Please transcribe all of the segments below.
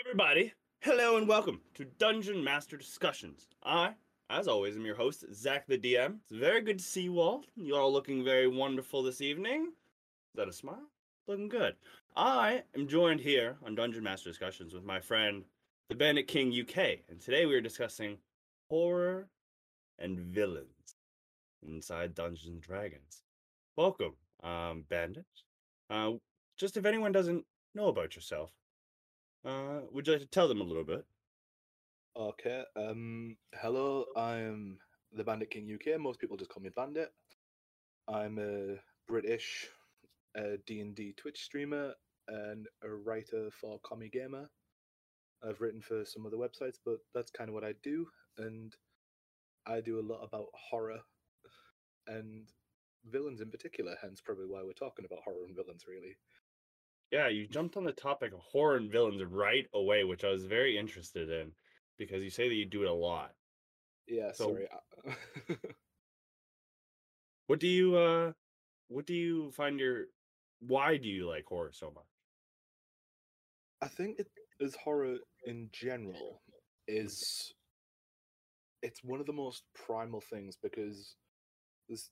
everybody. Hello and welcome to Dungeon Master Discussions. I, as always, am your host, Zach the DM. It's very good to see you all. You all looking very wonderful this evening. Is that a smile? Looking good. I am joined here on Dungeon Master Discussions with my friend, the Bandit King UK, and today we are discussing horror and villains inside Dungeons and Dragons. Welcome, um, Bandit. Uh, just if anyone doesn't know about yourself, uh, would you like to tell them a little bit? Okay. Um. Hello. I'm the Bandit King UK. Most people just call me Bandit. I'm a British uh, D and D Twitch streamer and a writer for Commie Gamer. I've written for some other websites, but that's kind of what I do, and I do a lot about horror and villains in particular. Hence, probably why we're talking about horror and villains, really. Yeah, you jumped on the topic of horror and villains right away, which I was very interested in because you say that you do it a lot. Yeah. So- sorry. What do you uh what do you find your why do you like horror so much? I think it is horror in general is it's one of the most primal things because this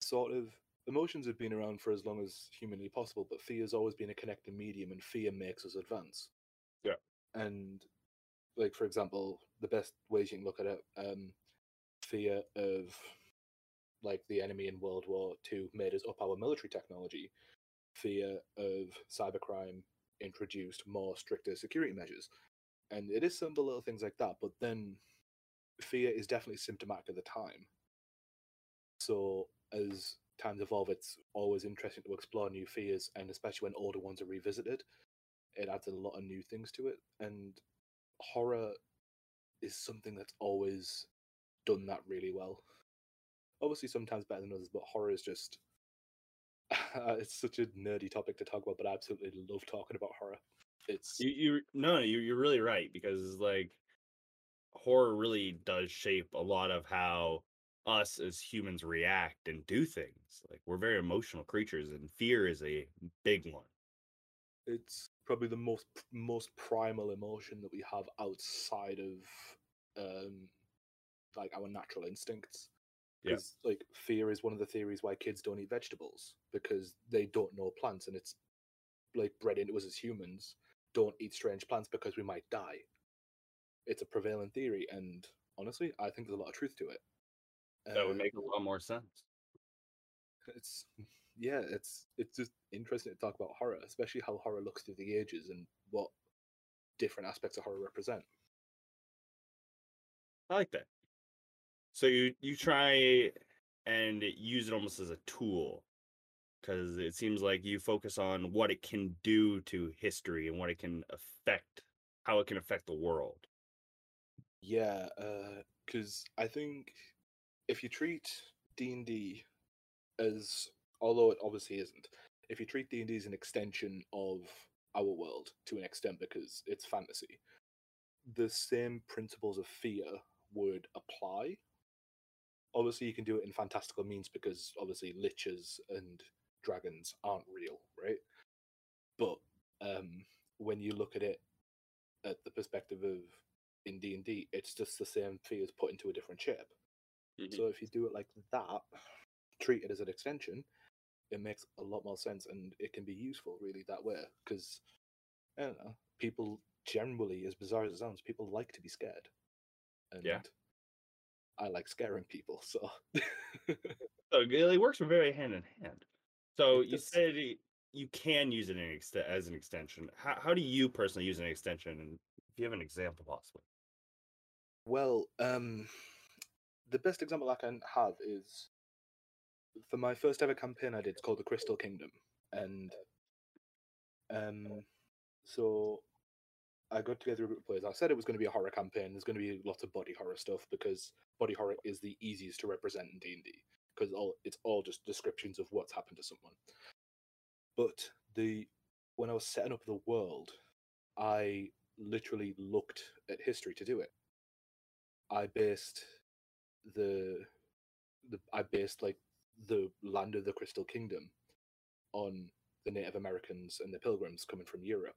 sort of emotions have been around for as long as humanly possible, but fear has always been a connecting medium and fear makes us advance. Yeah. And like for example, the best ways you can look at it, um fear of like the enemy in World War Two made us up our military technology. Fear of cybercrime introduced more stricter security measures. And it is simple little things like that, but then fear is definitely symptomatic of the time. So as times evolve, it's always interesting to explore new fears, and especially when older ones are revisited, it adds a lot of new things to it. And horror is something that's always done that really well. Obviously, sometimes better than others, but horror is just. it's such a nerdy topic to talk about, but I absolutely love talking about horror. It's You you no, you you're really right because like horror really does shape a lot of how us as humans react and do things. Like we're very emotional creatures and fear is a big one. it's probably the most most primal emotion that we have outside of um like our natural instincts Yeah, like fear is one of the theories why kids don't eat vegetables because they don't know plants and it's like bred into us as humans don't eat strange plants because we might die it's a prevailing theory and honestly i think there's a lot of truth to it That would Uh, make a lot more sense. it's yeah it's it's just interesting to talk about horror especially how horror looks through the ages and what different aspects of horror represent I like that. So you you try and use it almost as a tool because it seems like you focus on what it can do to history and what it can affect, how it can affect the world. yeah because i think if you treat d&d as although it obviously isn't if you treat d&d as an extension of our world to an extent because it's fantasy the same principles of fear would apply. Obviously you can do it in fantastical means because obviously liches and dragons aren't real right? But um when you look at it at the perspective of in d&d it's just the same fears put into a different shape so if you do it like that treat it as an extension it makes a lot more sense and it can be useful really that way because i don't know people generally as bizarre as it sounds people like to be scared and Yeah. i like scaring people so So it works very hand in hand. So you said you can use it in ext- as an extension. How, how do you personally use an extension? And if you have an example, possibly. Well, um, the best example I can have is for my first ever campaign I did. It's called the Crystal Kingdom, and um, so I got together a group of players. I said it was going to be a horror campaign. There's going to be lots of body horror stuff because body horror is the easiest to represent in D and D because all it's all just descriptions of what's happened to someone. But the when I was setting up the world, I literally looked at history to do it. I based the the I based like the land of the Crystal Kingdom on the Native Americans and the Pilgrims coming from Europe.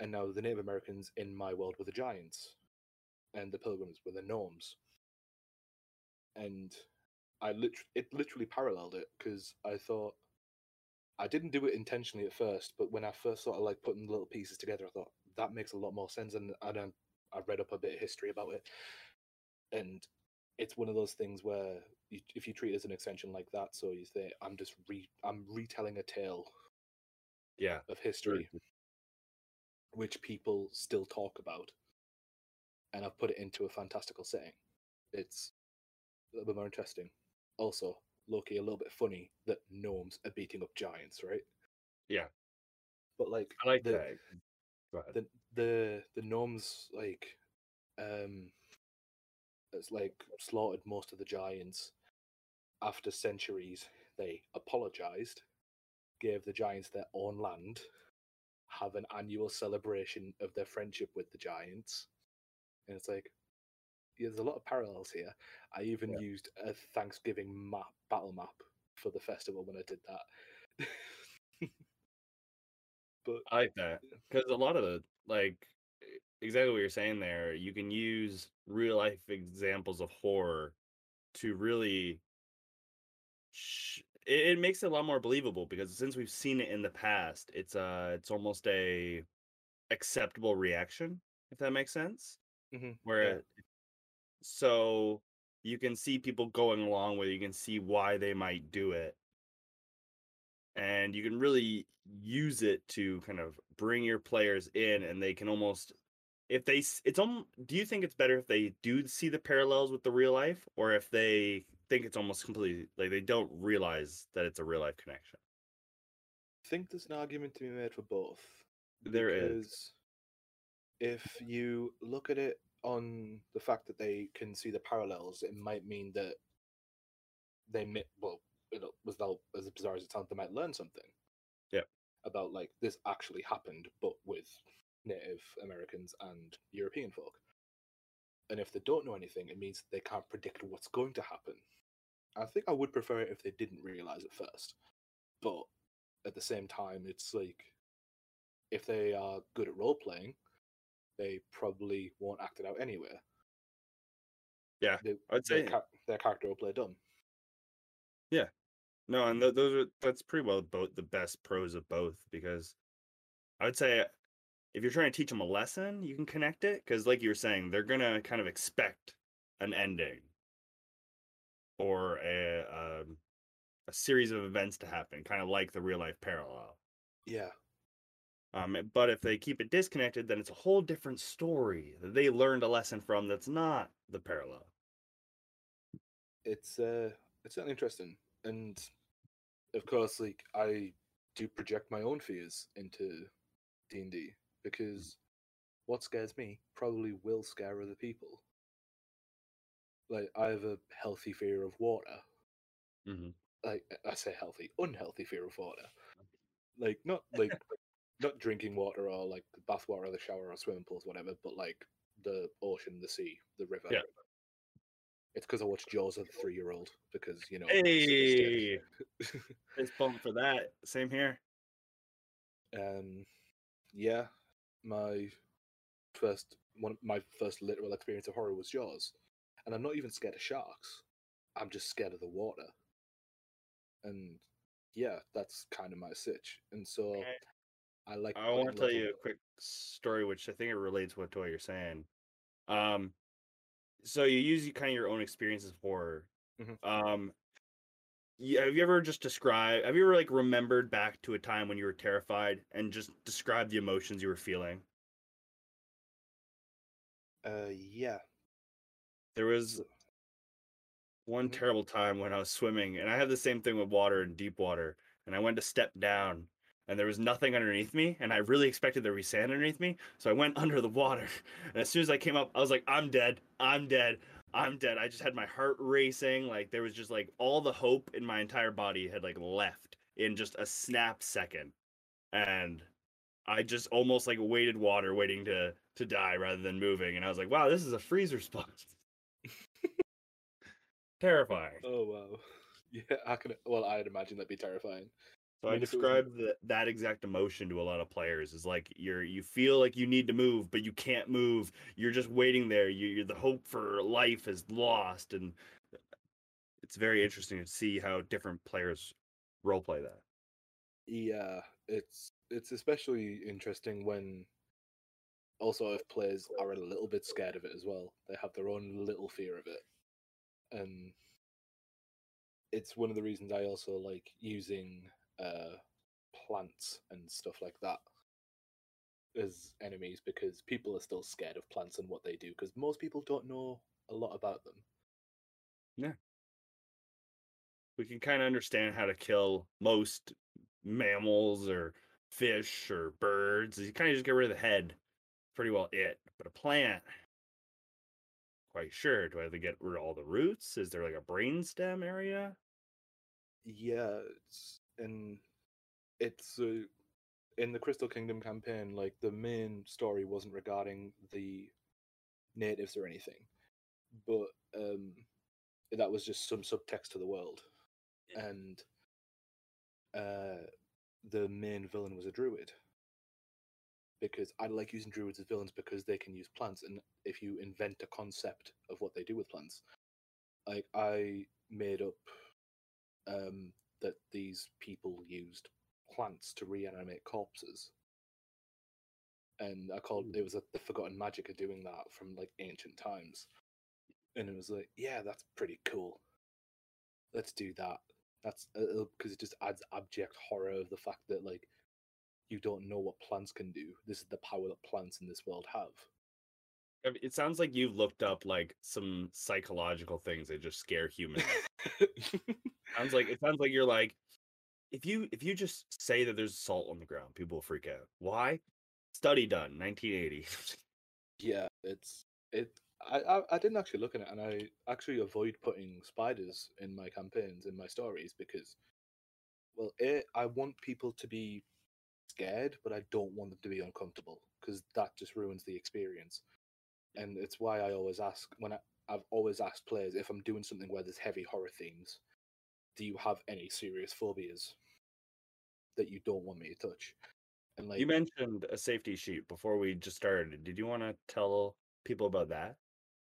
and now the Native Americans in my world were the giants, and the pilgrims were the gnomes. And I lit- it literally paralleled it because I thought I didn't do it intentionally at first, but when I first sort of like putting little pieces together, I thought that makes a lot more sense, and I don't. I read up a bit of history about it, and it's one of those things where you, if you treat it as an extension like that, so you say, "I'm just re, I'm retelling a tale Yeah. of history, which people still talk about, and I've put it into a fantastical setting. It's a little bit more interesting. Also, lowkey, a little bit funny that gnomes are beating up giants, right? Yeah. But like, I like the, that. The the the gnomes like um it's like slaughtered most of the giants after centuries. They apologized gave the giants their own land have an annual celebration of their friendship with the giants. And it's like yeah, there's a lot of parallels here. I even Yeah. used a thanksgiving map battle map for the festival when i did that. But I like that. Because a lot of the like exactly what you're saying there. You can use real life examples of horror to really. Sh- it, it makes it a lot more believable because since we've seen it in the past, it's uh it's almost a acceptable reaction if that makes sense. Mhm, Where yeah. so you can see people going along with it, you can see why they might do it and you can really use it to kind of bring your players in and they can almost if they it's almost do you think it's better if they do see the parallels with the real life or if they think it's almost completely like they don't realize that it's a real life connection I think there's an argument to be made for both. There is. if you look at it on the fact that they can see the parallels, it might mean that they may, well, you know, as, as bizarre as it sounds, they might learn something. Yep. About like this actually happened, but with Native Americans and European folk. And if they don't know anything, it means they can't predict what's going to happen. I think I would prefer it if they didn't realize it first. But at the same time, it's like if they are good at role playing, they probably won't act it out anywhere. Yeah, they, I'd say- char- their character will play dumb. Yeah, no and th- those are that's pretty well both the best pros of both because i would say if you're trying to teach them a lesson you can connect it because like you were saying they're gonna kind of expect an ending or a um, a series of events to happen kind of like the real life parallel. Yeah, um, but if they keep it disconnected then it's a whole different story that they learned a lesson from that's not the parallel. It's uh, it's certainly interesting, and of course, like I do project my own fears into D and D because what scares me probably will scare other people. Like I have a healthy fear of water. mm-hmm. like I say healthy, unhealthy fear of water. Like not like not drinking water or like bath water or the shower or swimming pools, whatever, but like the ocean, the sea, the river. Yeah. It's because I watched Jaws as a three year old because you know. Hey fist bump for that same here um, yeah, my first one, my first literal experience of horror was Jaws, and I'm not even scared of sharks. I'm just scared of the water, and yeah, that's kind of my sitch. And so Okay. I like. I want to tell you a quick story, which I think it relates what to what you're saying. Um, so you use kind of your own experiences of horror. Mhm. Um, yeah, have you ever just described? Have you ever like remembered back to a time when you were terrified and just describe the emotions you were feeling? Uh, yeah. There was one Mhm. terrible time when I was swimming, and I had the same thing with water and deep water, and I went to step down, and there was nothing underneath me, and I really expected there to be sand underneath me, so I went under the water, and as soon as I came up, I was like, "I'm dead, I'm dead, I'm dead." I just had my heart racing, like there was just like all the hope in my entire body had like left in just a snap second, and I just almost like weighted water, waiting to to die rather than moving, and I was like, "Wow, this is a freeze response." Terrifying. Oh wow. Yeah, I can. Well, I'd imagine that'd be terrifying. So I I, mean, if it was- describe the, that exact emotion to a lot of players is like you're you feel like you need to move, but you can't move. You're just waiting there. You, you're the hope for life is lost, and it's very interesting to see how different players role play that. Yeah, it's it's especially interesting when also if players are a little bit scared of it as well. They have their own little fear of it. And it's one of the reasons I also like using uh plants and stuff like that as enemies because people are still scared of plants and what they do because most people don't know a lot about them. Yeah. We can kind of understand how to kill most mammals or fish or birds. You kind of just get rid of the head. Pretty well it. But a plant, quite sure. Do I have to get rid of all the roots? Is there like a brainstem area? Yeah, it's and it's uh, in the Crystal Kingdom campaign. Like the main story wasn't regarding the natives or anything, but um, that was just some subtext to the world, Yeah. and uh, the main villain was a druid. Because I like using druids as villains because they can use plants, and if you invent a concept of what they do with plants, like I made up um, that these people used plants to reanimate corpses. And I called it was like the forgotten magic of doing that from like ancient times. And it was like, yeah, that's pretty cool. Let's do that. That's uh, uh, because it just adds abject horror of the fact that like you don't know what plants can do. This is the power that plants in this world have. It sounds like you've looked up like some psychological things that just scare humans. sounds like it sounds like you're like if you if you just say that there's salt on the ground, people will freak out. Why? Study done, 1980. Yeah, it's it. I, I I didn't actually look at it, and I actually avoid putting spiders in my campaigns in my stories because, well, I want people to be scared, but I don't want them to be uncomfortable because that just ruins the experience. And it's why I always ask when I, I've always asked players if I'm doing something where there's heavy horror themes, do you have any serious phobias that you don't want me to touch? And like you mentioned a safety sheet before we just started. Did you want to tell people about that?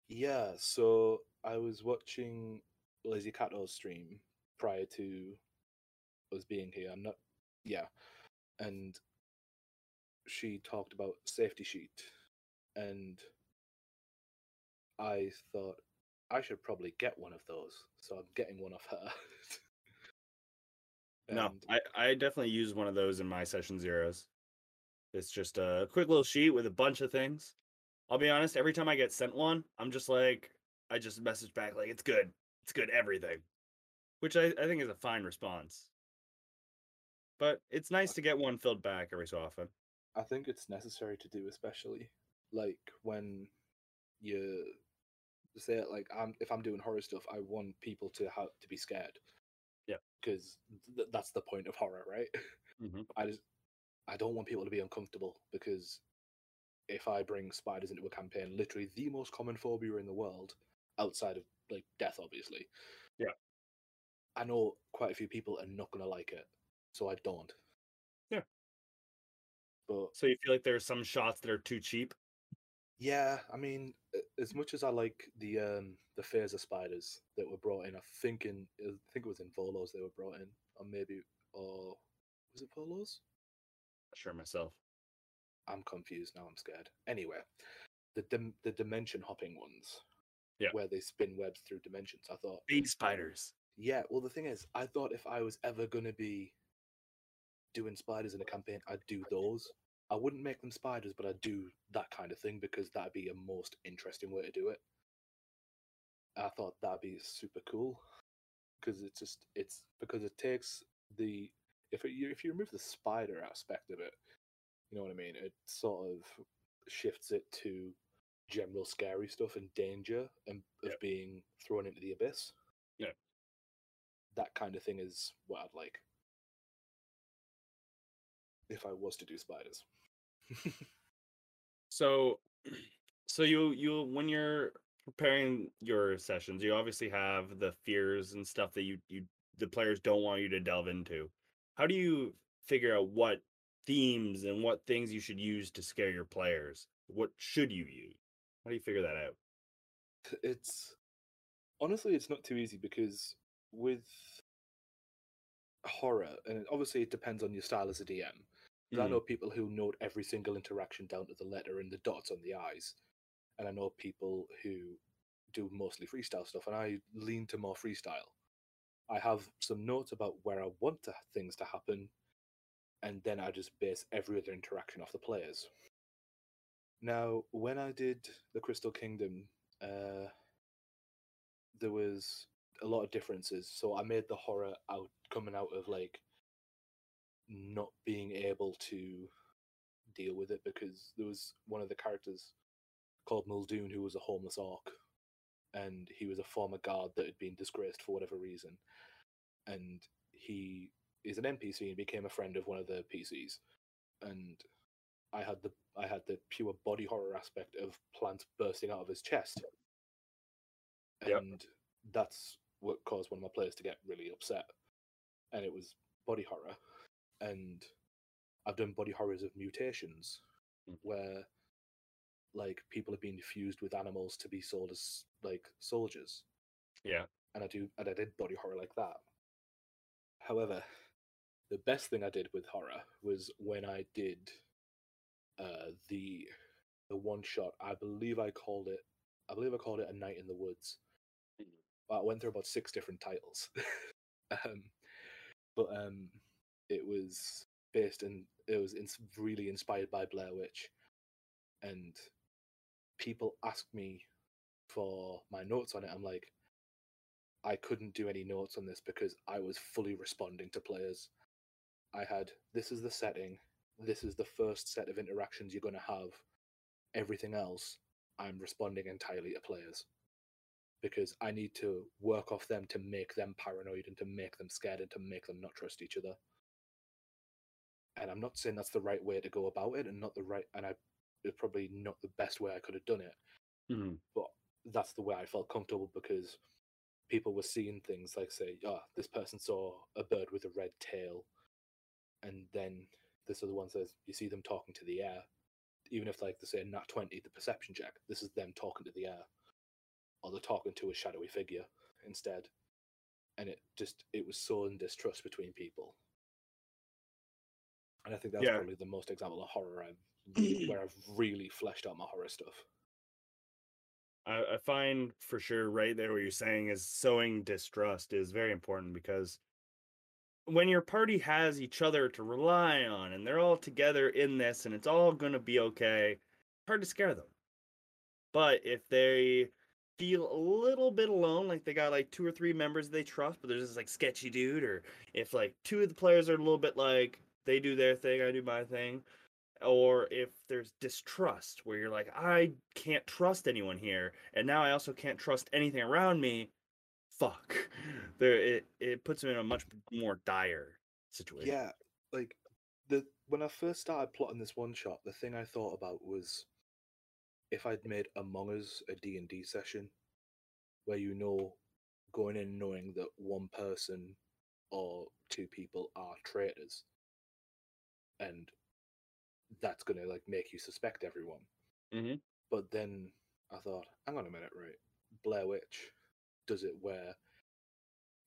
Yeah, so I was watching Lazy Cato's stream prior to us being here. I'm not, yeah, and she talked about safety sheet, and I thought I should probably get one of those. So I'm getting one of her. No, I, I definitely use one of those in my session zeros. It's just a quick little sheet with a bunch of things. I'll be honest, every time I get sent one, I'm just like, I just message back like, it's good. It's good, everything. Which I, I think is a fine response. But it's nice to get one filled back every so often. I think it's necessary to do, especially like when you say it like I'm if I'm doing horror stuff, I want people to have to be scared. Yeah. because th- that's the point of horror, right? Mhm. I just I don't want people to be uncomfortable because if I bring spiders into a campaign, literally the most common phobia in the world, outside of like death, obviously. Yeah. I know quite a few people are not gonna like it, so I don't. Yeah. But So you feel like there are some shots that are too cheap? Yeah, I mean, as much as I like the um the phaser spiders that were brought in, I think in I think it was in Volos they were brought in, or maybe or was it Volos? Not sure myself. I'm confused now. I'm scared. Anyway, the dim- the dimension hopping ones, Yeah. where they spin webs through dimensions. I thought, Bee spiders. yeah. Well, the thing is, I thought if I was ever gonna be doing spiders in a campaign, I'd do those. I wouldn't make them spiders, but I'd do that kind of thing because that'd be a most interesting way to do it. I thought that'd be super cool because it's just it's because it takes the if it, you if you remove the spider aspect of it, you know what I mean. It sort of shifts it to general scary stuff and danger and of Yeah. being thrown into the abyss. Yeah. that kind of thing is what I'd like if I was to do spiders. So, so you you when you're preparing your sessions, you obviously have the fears and stuff that you you the players don't want you to delve into. how do you figure out what themes and what things you should use to scare your players? What should you use? How do you figure that out? It's honestly, it's not too easy because with horror, and obviously it depends on your style as a DM. 'Cause I Mhm. know people who note every single interaction down to the letter and the dots on the eyes, and I know people who do mostly freestyle stuff, and I lean to more freestyle. I have some notes about where I want to, things to happen, and then I just base every other interaction off the players. Now, when I did the Crystal Kingdom, uh, there was a lot of differences. So I made the horror out coming out of like not being able to deal with it because there was one of the characters called Muldoon who was a homeless orc, and he was a former guard that had been disgraced for whatever reason, and he is an NPC and became a friend of one of the PCs, and I had the I had the pure body horror aspect of plants bursting out of his chest, Yep. and that's what caused one of my players to get really upset, and it was body horror, and I've done body horrors of mutations, Mhm. where like people have been fused with animals to be sold as like soldiers, Yeah. and I do and I did body horror like that. However, the best thing I did with horror was when I did uh, the the one shot. I believe I called it. I believe I called it a night in the woods. Mhm. I went through about six different titles, um, but um, it was based in. It was really inspired by Blair Witch, and people ask me for my notes on it. I'm like, I couldn't do any notes on this because I was fully responding to players. I had this is the setting, this is the first set of interactions you're going to have. Everything else, I'm responding entirely to players because I need to work off them to make them paranoid and to make them scared and to make them not trust each other. And I'm not saying that's the right way to go about it, and not the right, and I it's probably not the best way I could have done it Mhm. but that's the way I felt comfortable because people were seeing things like say, oh, this person saw a bird with a red tail, and then this other one says you see them talking to the air, even if like they say not twenty, the perception check, this is them talking to the air, or they're talking to a shadowy figure instead, and it just it was sowing distrust between people, and I think that's Yeah. probably the most example of horror I've where I've really fleshed out my horror stuff. I, I find for sure right there what you're saying is sowing distrust is very important because when your party has each other to rely on and they're all together in this and it's all going to be okay, hard to scare them. But if they feel a little bit alone, like they got like two or three members they trust, but there's this like sketchy dude, or if like two of the players are a little bit like they do their thing, I do my thing, or if there's distrust where you're like i can't trust anyone here and now i also can't trust anything around me fuck. There it, it puts them in a much more dire situation. Yeah, like the when I first started plotting this one shot, the thing I thought about was if I'd made Among Us a D and D session, where you know, going in knowing that one person or two people are traitors, and that's gonna like make you suspect everyone. hmm But then I thought, hang on a minute, right? Blair Witch does it where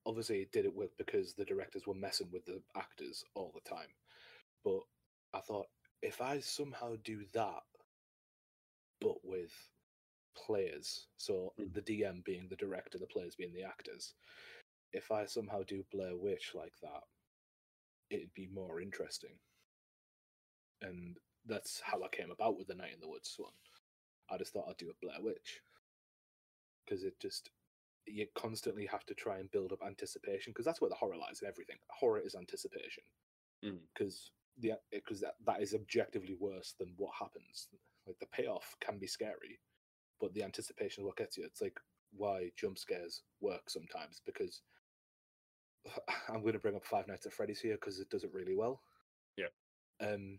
obviously it did it with because the directors were messing with the actors all the time. But I thought if I somehow do that, but with players, so Mm. the DM being the director, the players being the actors, if I somehow do Blair Witch like that, it'd be more interesting. And that's how I came about with the Night in the Woods one. I just thought I'd do a Blair Witch because it just you constantly have to try and build up anticipation because that's where the horror lies in everything. Horror is anticipation because the because that, that is objectively worse than what happens. Like the payoff can be scary, but the anticipation is what gets you. It's like why jump scares work sometimes because I'm going to bring up Five Nights at Freddy's here because it does it really well. Yeah. Um,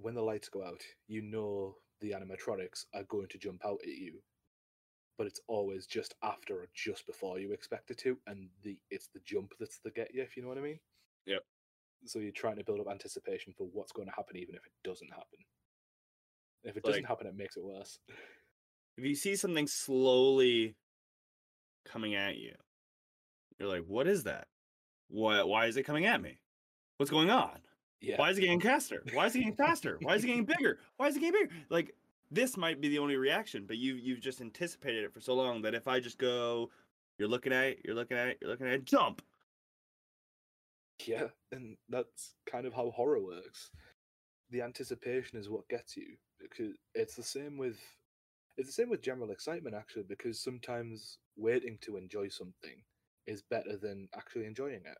when the lights go out, you know the animatronics are going to jump out at you, but it's always just after or just before you expect it to, and the it's the jump that's the get you. If you know what I mean. Yep. So you're trying to build up anticipation for what's going to happen, even if it doesn't happen. If it Like- doesn't happen, it makes it worse. If you see something slowly coming at you, you're like, "What is that? Why? Why is it coming at me? What's going on? Yeah. Why is it getting faster? Why is it getting faster? Why is it getting bigger? Why is it getting bigger? Like this might be the only reaction, but you you've just anticipated it for so long that if I just go, you're looking at it, you're looking at it, you're looking at it, jump. Yeah, and that's kind of how horror works. The anticipation is what gets you because it's the same with it's the same with general excitement actually because sometimes waiting to enjoy something is better than actually enjoying it.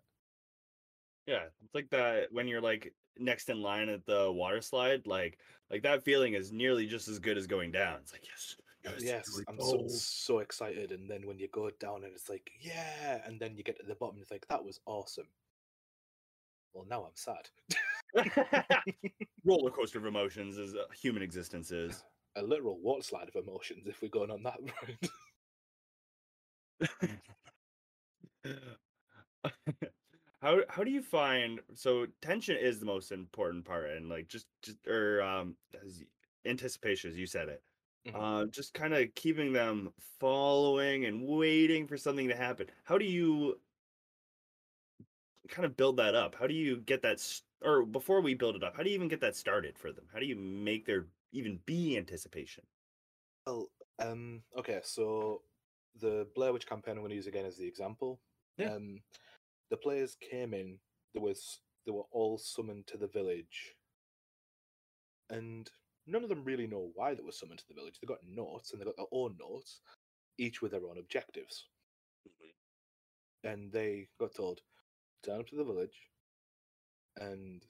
Yeah, it's like that when you're like next in line at the water slide, like like that feeling is nearly just as good as going down. It's like yes, yes, Yes, I'm so, so excited and then when you go down and it's like, yeah, and then you get to the bottom and it's like that was awesome. Well, now I'm sad. roller coaster of emotions is uh, human existence is. A literal water slide of emotions if we're going on that road. How how do you find so tension is the most important part and like just just or um as anticipation as you said it Mhm. uh just kind of keeping them following and waiting for something to happen how do you kind of build that up how do you get that or before we build it up how do you even get that started for them how do you make there even be anticipation Well, um, okay, so the Blair Witch campaign I'm going to use again as the example. Yeah. Um, the players came in. There was they were all summoned to the village, and none of them really know why they were summoned to the village. They got notes, and they got their own notes, each with their own objectives. Mm-hmm. And they got told, turn up to the village, and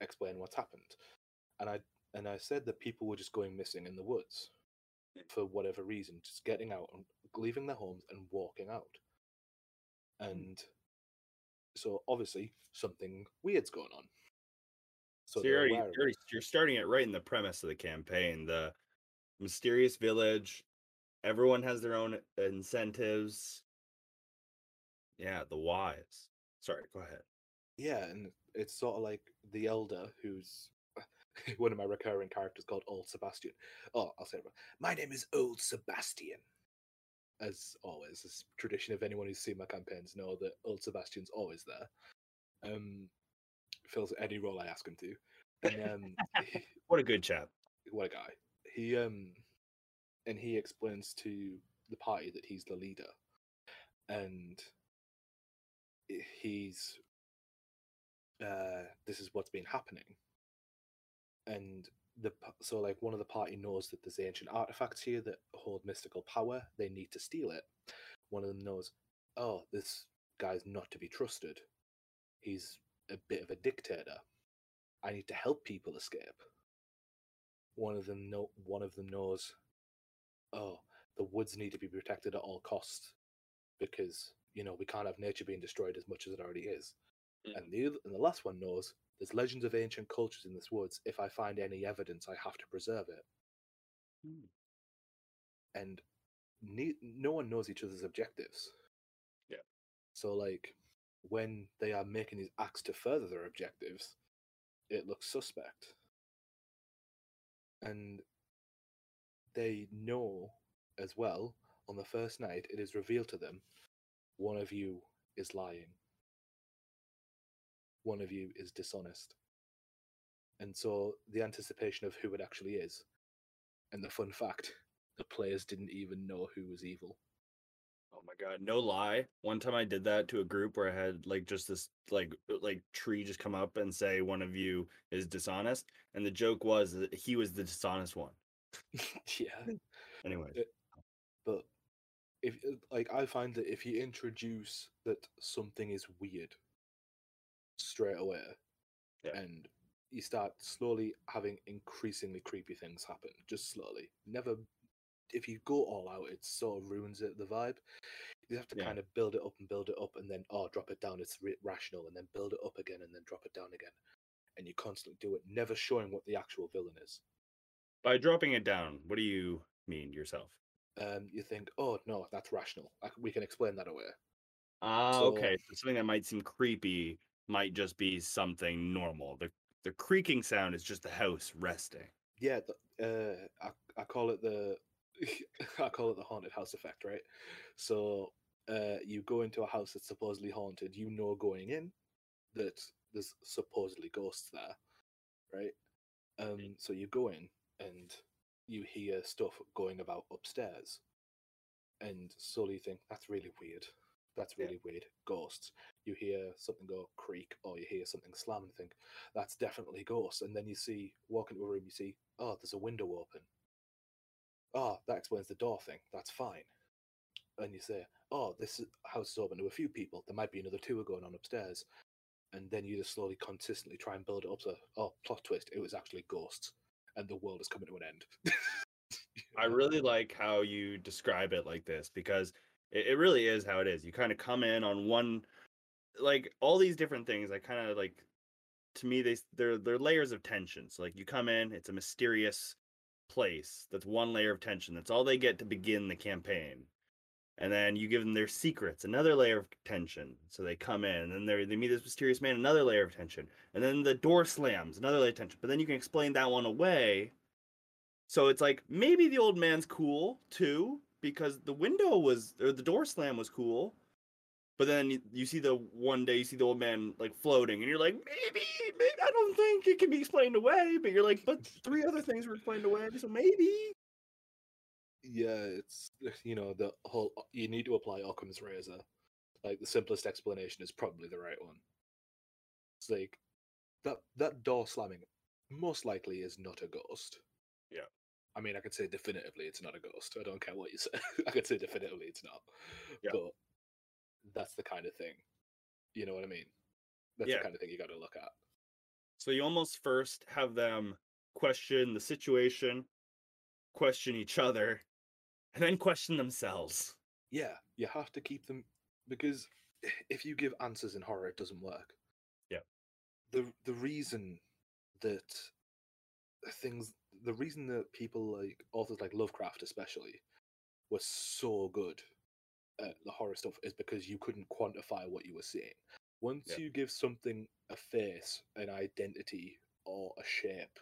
explain what's happened. And I and I said that people were just going missing in the woods for whatever reason, just getting out and leaving their homes and walking out. And so obviously something weird's going on. So, So, you're already, you're, you're starting it right in the premise of the campaign. The mysterious village. Everyone has their own incentives. Yeah, the whys. Sorry, go ahead. Yeah, and it's sort of like the elder who's one of my recurring characters called Old Sebastian. Oh, I'll say it. wrong. My name is Old Sebastian. As always, as tradition of anyone who's seen my campaigns know that Old Sebastian's always there. Um, fills any role I ask him to. And um, he- What a good chap. what a guy. He um and he explains to the party that he's the leader. And he's uh this is what's been happening. And the so like one of the party knows that there's ancient artifacts here that hold mystical power. They need to steal it. One of them knows, oh, this guy's not to be trusted. He's a bit of a dictator. I need to help people escape one of them know one of them knows oh the woods need to be protected at all costs because you know we can't have nature being destroyed as much as it already is Mm. and the and the last one knows there's legends of ancient cultures in this woods. If i find any evidence i have to preserve it. Hmm. And ne- no one knows each other's objectives. Yeah. so like when they are making these acts to further their objectives it looks suspect. And they know as well on the first night it is revealed to them one of you is lying one of you is dishonest and so the anticipation of who it actually is and the fun fact the players didn't even know who was evil Oh my god, no lie. One time I did that to a group where I had like just this like like tree just come up and say one of you is dishonest, and the joke was that he was the dishonest one. yeah anyway. But if like i find that if you introduce that something is weird straight away Yeah. and you start slowly having increasingly creepy things happen just slowly never if you go all out it sort of ruins it the vibe you have to Yeah. kind of build it up and build it up and then oh drop it down it's rational and then build it up again and then drop it down again and you constantly do it never showing what the actual villain is by dropping it down, what do you mean yourself? um you think oh no that's rational I we can explain that away Ah, So- okay. So something that might seem creepy, might just be something normal. The the creaking sound is just the house resting. Yeah, the, uh, I I call it the I call it the haunted house effect, right? So uh, you go into a house that's supposedly haunted. You know going in that there's supposedly ghosts there, right? Um, so you go in and you hear stuff going about upstairs, and slowly you think that's really weird. That's Yeah. really weird. Ghosts. You hear something go creak, or you hear something slam, and think that's definitely ghosts. And then you see walk into a room, you see oh, there's a window open. Oh, that explains the door thing. That's fine. And you say, oh, this house is open to a few people. There might be another two are going on upstairs. And then you just slowly, consistently try and build it up to, oh, plot twist, it was actually ghosts. And the world is coming to an end. I really like how you describe it like this because it, it really is how it is. You kind of come in on one, like all these different things. I kind of like, to me, they they're they're layers of tension. So like you come in, it's a mysterious place. That's one layer of tension. That's all they get to begin the campaign. And then you give them their secrets, another layer of tension. So they come in, and then they they meet this mysterious man, another layer of tension. And then the door slams, another layer of tension. But then you can explain that one away so it's like maybe the old man's cool too, because the window was or the door slam was cool. But then you, you see the one day you see the old man like floating, and you're like, maybe, maybe I don't think it can be explained away. But you're like, but three other things were explained away, so maybe. yeah, it's, you know, the whole, you need to apply Occam's razor. Like, the simplest explanation is probably the right one. It's like, that, that door slamming most likely is not a ghost. I mean, I could say definitively it's not a ghost. I don't care what you say. I could say definitively it's not. Yeah. But that's the kind of thing. You know what I mean? That's Yeah. the kind of thing you got to look at. So you almost first have them question the situation, question each other, and then question themselves. Yeah, you have to keep them because if you give answers in horror, it doesn't work. Yeah. The the reason that things, the reason that people like authors like Lovecraft, especially, were so good at the horror stuff is because you couldn't quantify what you were seeing. Once Yeah. you give something a face, an identity, or a shape,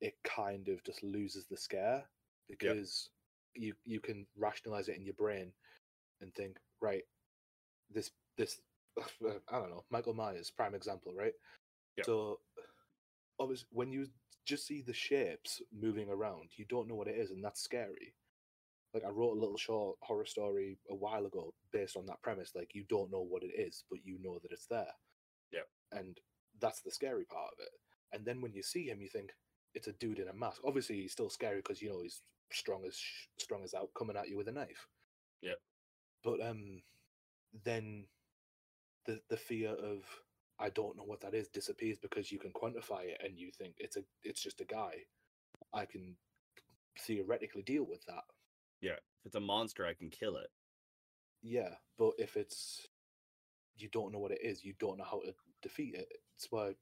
it kind of just loses the scare because you you can rationalize it in your brain and think, right, this this I don't know, Michael Myers, prime example, right? So obviously when you just see the shapes moving around, you don't know what it is, and that's scary. Like I wrote a little short horror story a while ago based on that premise. Like you don't know what it is, but you know that it's there. Yeah. And that's the scary part of it. And then when you see him, you think it's a dude in a mask. Obviously, he's still scary because you know he's strong as sh- strong as out, coming at you with a knife. Yeah. But um, then the the fear of I don't know what that is disappears because you can quantify it and you think it's a it's just a guy. I can theoretically deal with that. Yeah, if it's a monster, I can kill it. Yeah, but if it's you don't know what it is, you don't know how to defeat it. It's why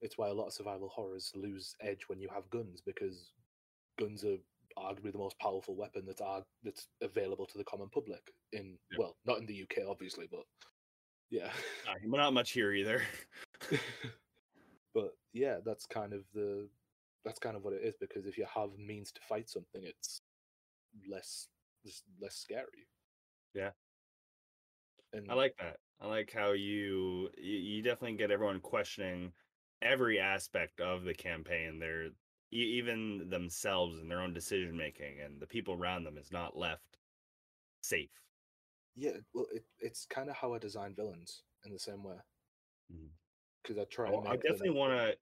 it's why a lot of survival horrors lose edge when you have guns because guns are arguably the most powerful weapon that's are, that's available to the common public in Yeah. well, not in the UK obviously, but yeah. But not much here either. but yeah, that's kind of the that's kind of what it is because if you have means to fight something, it's less just less scary. Yeah. And I like that. I like how you you, definitely get everyone questioning every aspect of the campaign. They're even themselves and their own decision making, and the people around them is not left safe. Yeah, well, it, it's kind of how I design villains in the same way. Because I try Oh, I definitely want to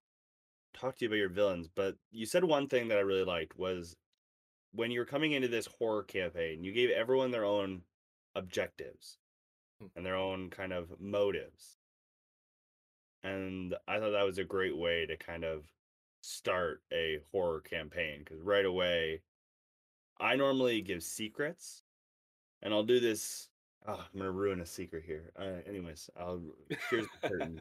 talk to you about your villains, but you said one thing that I really liked was when you were coming into this horror campaign, you gave everyone their own objectives Hmm. and their own kind of motives. And I thought that was a great way to kind of start a horror campaign because right away, I normally give secrets, and I'll do this. Oh, I'm gonna ruin a secret here. Uh, anyways, I'll here's the curtains.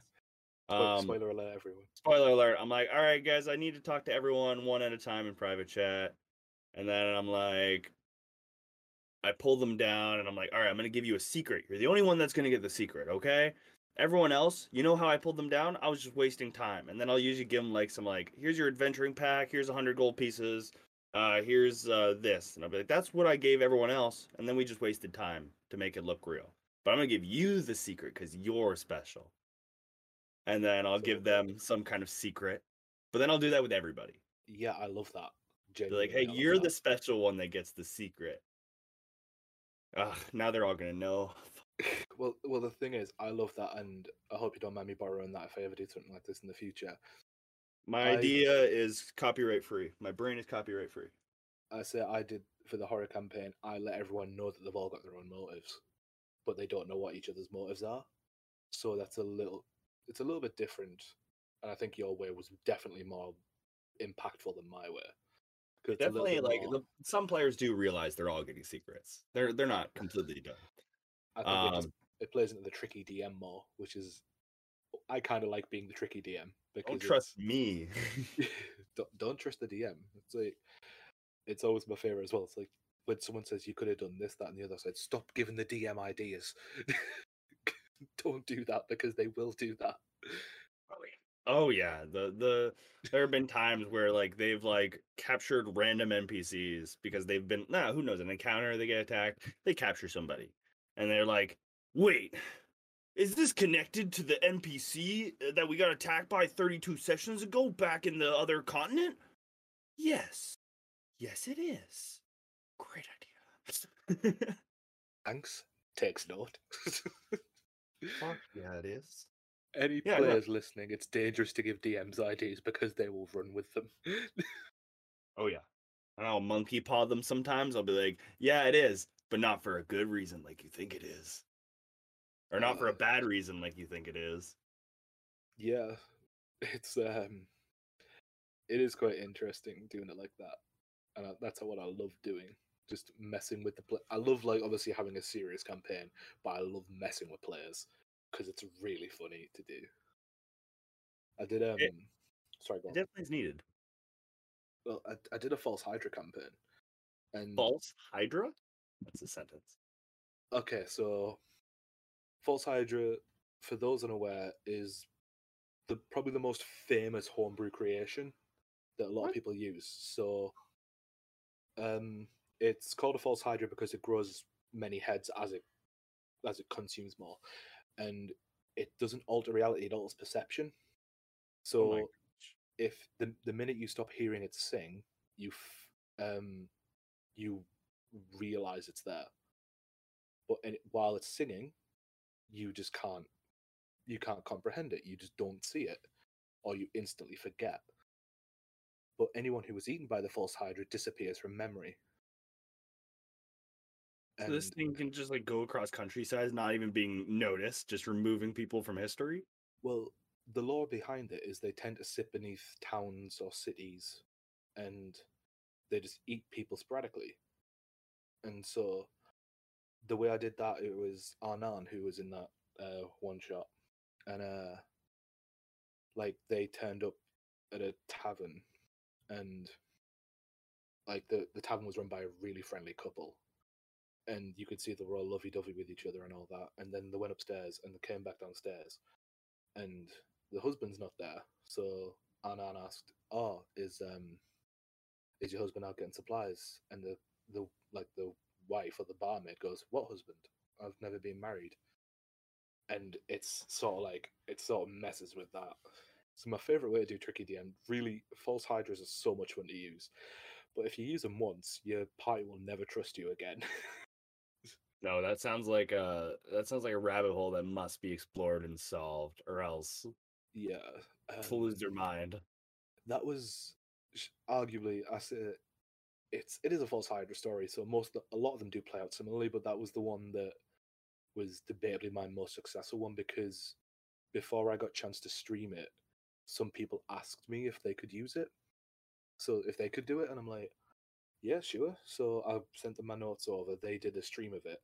Um, spoiler alert, everyone. spoiler alert i'm like all right guys i need to talk to everyone one at a time in private chat and then i'm like i pull them down and i'm like all right i'm to give you a secret you're the only one that's to get the secret okay Everyone else, you know how I pulled them down? I was just wasting time. And then I'll usually give them like some like, here's your adventuring pack, here's a 100 gold pieces, uh, here's uh, this. And I'll be like, that's what I gave everyone else. And then we just wasted time to make it look real. But I'm going to give you the secret because you're special. And then I'll give them some kind of secret. But then I'll do that with everybody. Yeah, I love that. Be like, hey, Genuinely, you're that. the special one that gets the secret. Ugh, now they're all going to know. well, well, the thing is, I love that, and I hope you don't mind me borrowing that if I ever do something like this in the future. My I- idea is copyright free. My brain is copyright free. I say I did for the horror campaign. I let everyone know that they've all got their own motives, but they don't know what each other's motives are. So that's a little, it's a little bit different, and I think your way was definitely more impactful than my way. Definitely, like more- the, some players do realize they're all getting secrets. They're they're not completely done. I think it, just, Um, it plays into the tricky DM more, which is I kind of like being the tricky DM because don't trust me. don't, don't trust the DM. It's like it's always my favorite as well. It's like when someone says you could have done this, that, and the other side. Stop giving the DM ideas. don't do that because they will do that. Oh, oh yeah, the the there have been times where like they've like captured random NPCs because they've been nah, who knows an encounter they get attacked they capture somebody and they're like wait is this connected to the NPC uh, that we got attacked by 32 sessions ago back in the other continent? Yes. Yes, it is. Great idea. Thanks. Takes note. Fuck yeah, it is. Any Yeah, no. players listening, it's dangerous to give DMs ideas because they will run with them. Oh yeah. And I'll monkey paw them sometimes. I'll be like, yeah, it is, but not for a good reason like you think it is. Or not for a Uh, bad reason like you think it is. yeah, it's um, it is quite interesting doing it like that, and I, that's what I love doing. Just messing with the play. I love like obviously having a serious campaign, but I love messing with players because it's really funny to do. I did um, sorry, go It definitely is needed. well, I, I did a false Hydra campaign, and False Hydra? That's a sentence. Okay, so False Hydra, for those unaware, is the probably the most famous homebrew creation that a lot of people use. So um it's called a false hydra because it grows many heads as it as it consumes more. And it doesn't alter reality, it alters perception. So Oh if the the minute you stop hearing it sing, you f- um you realize it's there. But while it's singing, you just can't you can't comprehend it. You just don't see it, or you instantly forget. But anyone who was eaten by the false hydra disappears from memory. So this thing can just like go across countryside, not even being noticed, just removing people from history. Well, the lore behind it is they tend to sit beneath towns or cities and they just eat people sporadically. And so the way I did that, it was Arnan who was in that uh, one shot. And uh, like they turned up at a tavern and like the, the tavern was run by a really friendly couple. And you could see they were all lovey dovey with each other and all that. And then they went upstairs and they came back downstairs and the husband's not there. So Anan asked, "Oh, is um, is your husband out getting supplies?" And the the like the wife or the barmaid goes, "What husband? I've never been married." And it's sort of like it sort of messes with that. So my favorite way to do tricky DM, really, false hydras are so much fun to use. But if you use them once, your party will never trust you again. No, that sounds like a that sounds like a rabbit hole that must be explored and solved, or else yeah, to um, lose their mind. that was arguably I say it's it is a false hydra story so most a lot of them do play out similarly but that was the one that was debatably my most successful one because before I got a chance to stream it some people asked me if they could use it. So if they could do it and I'm like yeah sure. So I sent them my notes over they did a stream of it.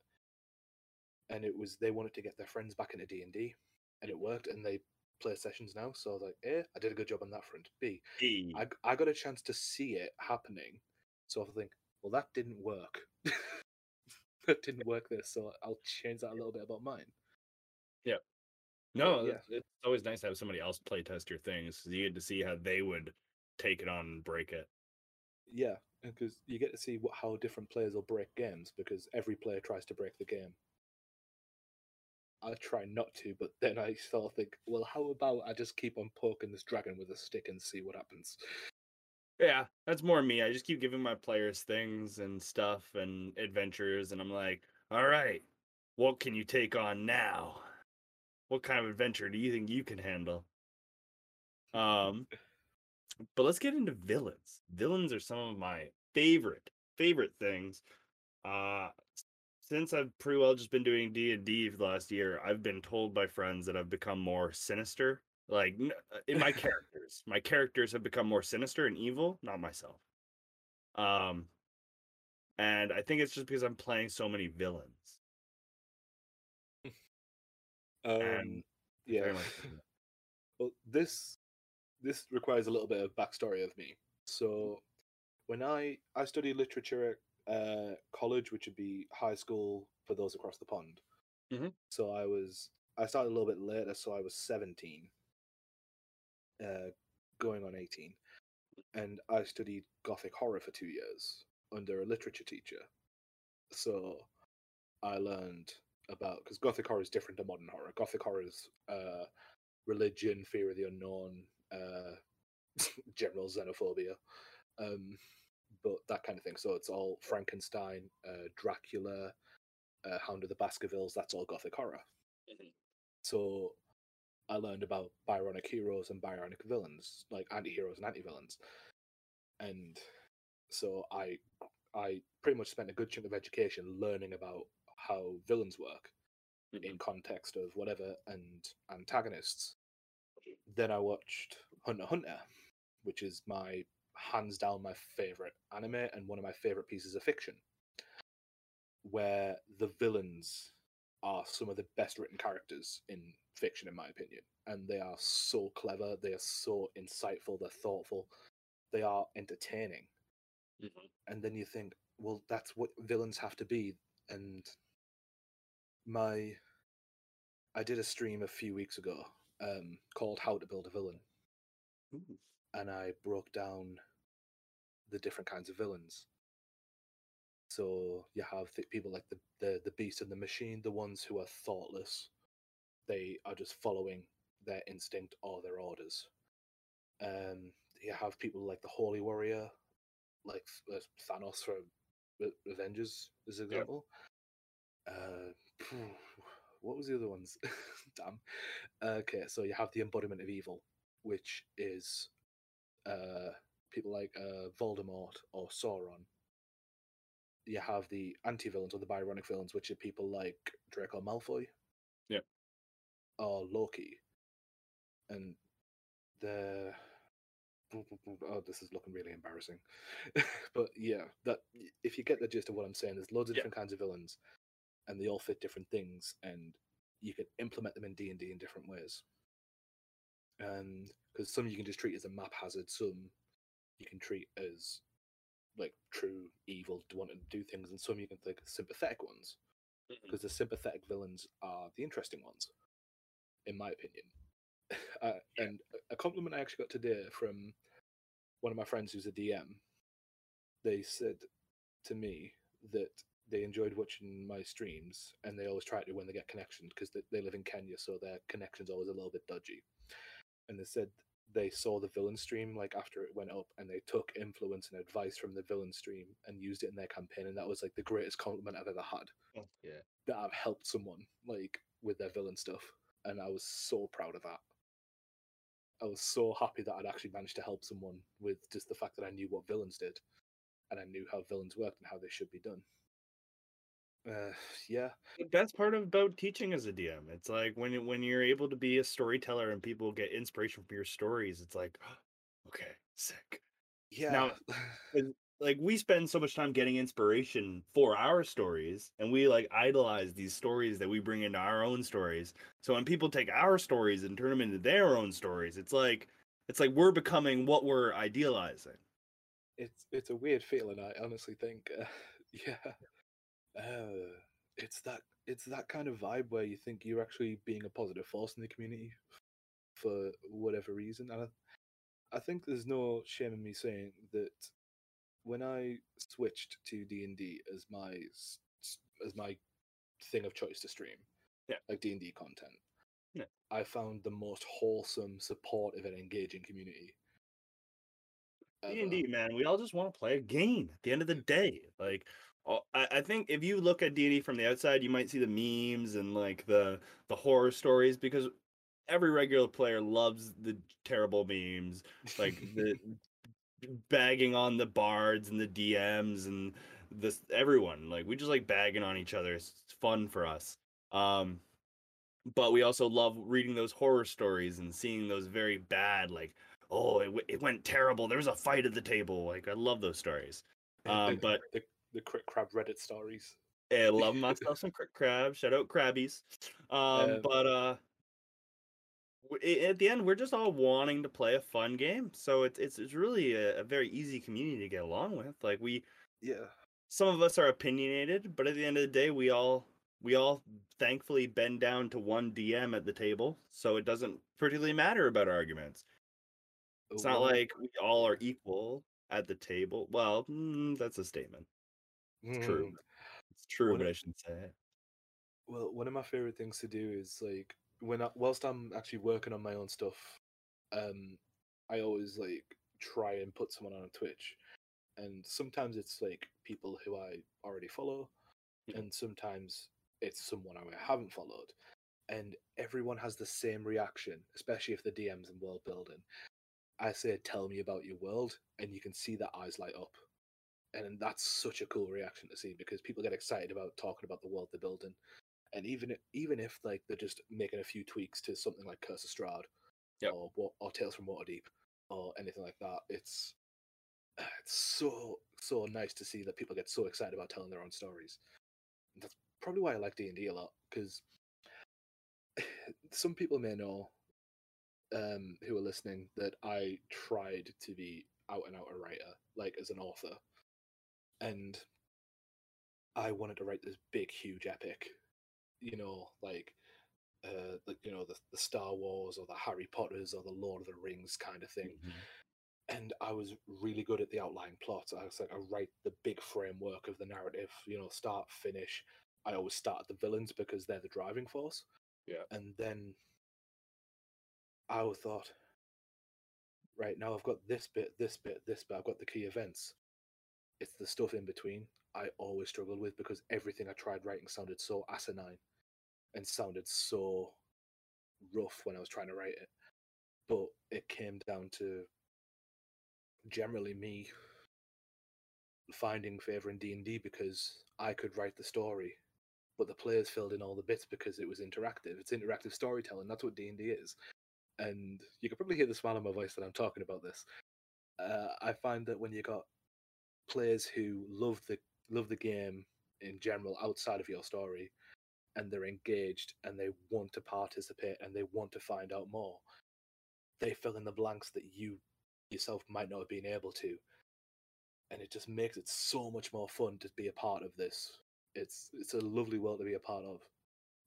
And it was they wanted to get their friends back into D&D and it worked and they play sessions now so I was like eh I did a good job on that front. B Hey, I, I got a chance to see it happening. So I think, well, that didn't work. that didn't work this, so I'll change that a little bit about mine. No, yeah. it's always nice to have somebody else play test your things. You get to see how they would take it on and break it. Yeah, because you get to see what, how different players will break games because every player tries to break the game. I try not to, but then I sort of think, well, how about I just keep on poking this dragon with a stick and see what happens? Yeah, that's more me. I just keep giving my players things and stuff and adventures, and I'm like, all right, what can you take on now? What kind of adventure do you think you can handle? Um, but let's get into villains. Villains are some of my favorite favorite things. Uh, since I've pretty well just been doing D and D for the last year, I've been told by friends that I've become more sinister. Like uh, in my characters, my characters have become more sinister and evil, not myself. Um, and I think it's just because I'm playing so many villains. Um, And yeah. very much. Well, this this requires a little bit of backstory of me. So, when I I studied literature at uh, college, which would be high school for those across the pond. Mhm. So I was I started a little bit later, so I was seventeen, uh, going on eighteen, and I studied Gothic horror for two years under a literature teacher. So, I learned about because Gothic horror is different to modern horror. Gothic horror is uh, religion, fear of the unknown, uh, general xenophobia, um, but that kind of thing. So it's all Frankenstein, uh, Dracula, uh, Hound of the Baskervilles. That's all Gothic horror. So I learned about Byronic heroes and Byronic villains, like anti-heroes and anti-villains, and so I I pretty much spent a good chunk of education learning about how villains work mm-hmm. in context of whatever and antagonists. Then I watched Hunter Hunter, which is my hands down my favorite anime and one of my favorite pieces of fiction, where the villains are some of the best written characters in fiction, in my opinion, and they are so clever, they are so insightful, they're thoughtful, they are entertaining and then you think, well, that's what villains have to be. And my, I did a stream a few weeks ago um, called "How to Build a Villain," Ooh. and I broke down the different kinds of villains. So you have the people like the, the the beast and the machine, the ones who are thoughtless. They are just following their instinct or their orders. Um, you have people like the Holy Warrior, like uh, Thanos from Avengers, as an example. Uh, what was the other ones? Damn. Okay, so you have the embodiment of evil, which is uh, people like uh, Voldemort or Sauron. You have the anti-villains or the Byronic villains, which are people like Draco Malfoy. yeah, Or Loki. And the oh, this is looking really embarrassing. but yeah, that if you get the gist of what I'm saying, there's loads of Yeah. different kinds of villains, and they all fit different things, and you can implement them in D and D in different ways. And because some you can just treat as a map hazard, some you can treat as like true evil, wanting to do things, and some you can think of sympathetic ones. Because the sympathetic villains are the interesting ones, in my opinion. Uh, and a- a compliment I actually got today from one of my friends who's a DM. They said to me that they enjoyed watching my streams and they always try to when they get connections because they, they live in Kenya, so their connection's always a little bit dodgy. And they said they saw the villain stream like after it went up and they took influence and advice from the villain stream and used it in their campaign and that was like the greatest compliment I've ever had oh, Yeah. that I've helped someone like with their villain stuff, and I was so proud of that. I was so happy that I'd actually managed to help someone with just the fact that I knew what villains did, and I knew how villains worked and how they should be done. Uh, yeah, the best part about teaching as a DM. It's like when when you're able to be a storyteller and people get inspiration from your stories. It's like, okay, sick. yeah. Now, like we spend so much time getting inspiration for our stories, and we like idolize these stories that we bring into our own stories. So when people take our stories and turn them into their own stories, it's like it's like we're becoming what we're idealizing. it's it's a weird feeling. I honestly think, uh, yeah, uh, it's that it's that kind of vibe where you think you're actually being a positive force in the community for whatever reason. And I, I think there's no shame in me saying that when I switched to D and D as my as my thing of choice to stream, yeah, like D and D content, yeah, I found the most wholesome, supportive, and engaging community. D and D, man, we all just want to play a game. At the end of the day, like I, I think if you look at D and D from the outside, you might see the memes and like the the horror stories because every regular player loves the terrible memes, like the bagging on the bards and the DMs and this everyone. Like we just like bagging on each other. It's fun for us. Um, but we also love reading those horror stories and seeing those very bad, like oh, it, it went terrible. There was a fight at the table. Like I love those stories. Um, but the the Crit Crab Reddit stories. I love myself some Crit Crab. Shout out Crabbies. Um, um, but uh, at the end, we're just all wanting to play a fun game. So it's it's it's really a, a very easy community to get along with. Like we, yeah, some of us are opinionated, but at the end of the day, we all we all thankfully bend down to one DM at the table, so it doesn't particularly matter about arguments. It's not like we all are equal at the table. Well, mm, that's a statement. It's true. Mm. It's true, One but of- I shouldn't say it. Well, one of my favorite things to do is like when I, whilst I'm actually working on my own stuff, um, I always like try and put someone on Twitch, and sometimes it's like people who I already follow, Yeah. and sometimes it's someone I haven't followed, and everyone has the same reaction, especially if the DMs in world building. I say, "Tell me about your world," and you can see their eyes light up, and that's such a cool reaction to see because people get excited about talking about the world they're building and even even if like they're just making a few tweaks to something like Curse of Strahd Yep. or or Tales from Waterdeep or anything like that, it's it's so so nice to see that people get so excited about telling their own stories. And that's probably why I like D and D a lot because some people may know um, who are listening that I tried to be out and out a writer, like as an author, and I wanted to write this big, huge epic, you know, like, uh, like you know, the the Star Wars or the Harry Potters or the Lord of the Rings kind of thing. And I was really good at the outline plot. I was like, I write the big framework of the narrative, you know, start finish. I always start at the villains because they're the driving force. Yeah. And then I thought, right now I've got this bit, this bit, this bit. I've got the key events. It's the stuff in between I always struggled with because everything I tried writing sounded so asinine and sounded so rough when I was trying to write it. But it came down to generally me finding favor in D&D because I could write the story but the players filled in all the bits because it was interactive. It's interactive storytelling. That's what D&D is. And you can probably hear the smile on my voice that I'm talking about this. Uh, I find that when you got players who love the love the game in general outside of your story and they're engaged and they want to participate and they want to find out more they fill in the blanks that you yourself might not have been able to. And it just makes it so much more fun to be a part of this. It's it's a lovely world to be a part of.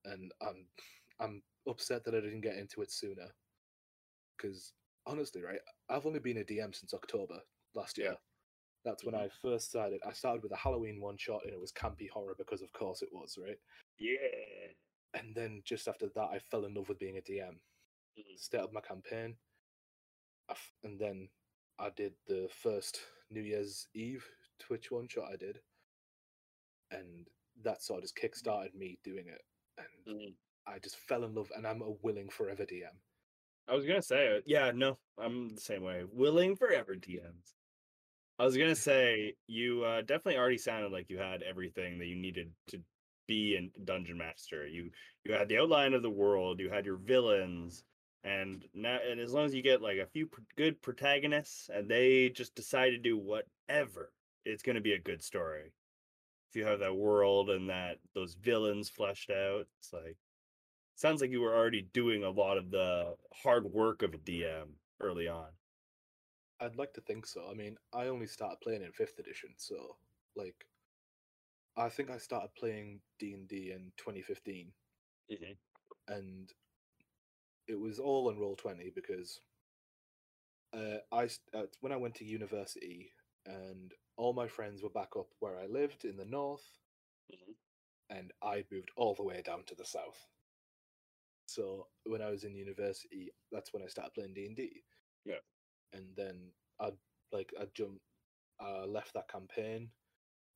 And i'm i'm upset that i didn't get into it sooner. Because honestly right i've only been a dm since october last year. That's when Mhm. i first started i started with a halloween one shot and it was campy horror because of course it was right Yeah. and then just after that i fell in love with being a dm Mhm. started my campaign I f- and then i did the first new year's eve twitch one shot i did and that sort of just kickstarted me doing it and Mhm. i just fell in love and i'm a willing forever dm I was gonna say, uh, yeah, no, I'm the same way. Willing forever DMs. I was gonna say you uh, definitely already sounded like you had everything that you needed to be in Dungeon Master. You you had the outline of the world, you had your villains, and now and as long as you get like a few pr- good protagonists and they just decide to do whatever, it's gonna be a good story. If you have that world and that those villains fleshed out, it's like sounds like you were already doing a lot of the hard work of a DM early on. I'd like to think so i mean i only started playing in fifth edition so like I think I started playing D and D in 2015, Mhm. and it was all on Roll20 because uh, I uh, when I went to university and all my friends were back up where I lived in the north, Mhm. and I moved all the way down to the south. So when I was in university, that's when I started playing D and D. Yeah. And then I like I jumped, uh, left that campaign,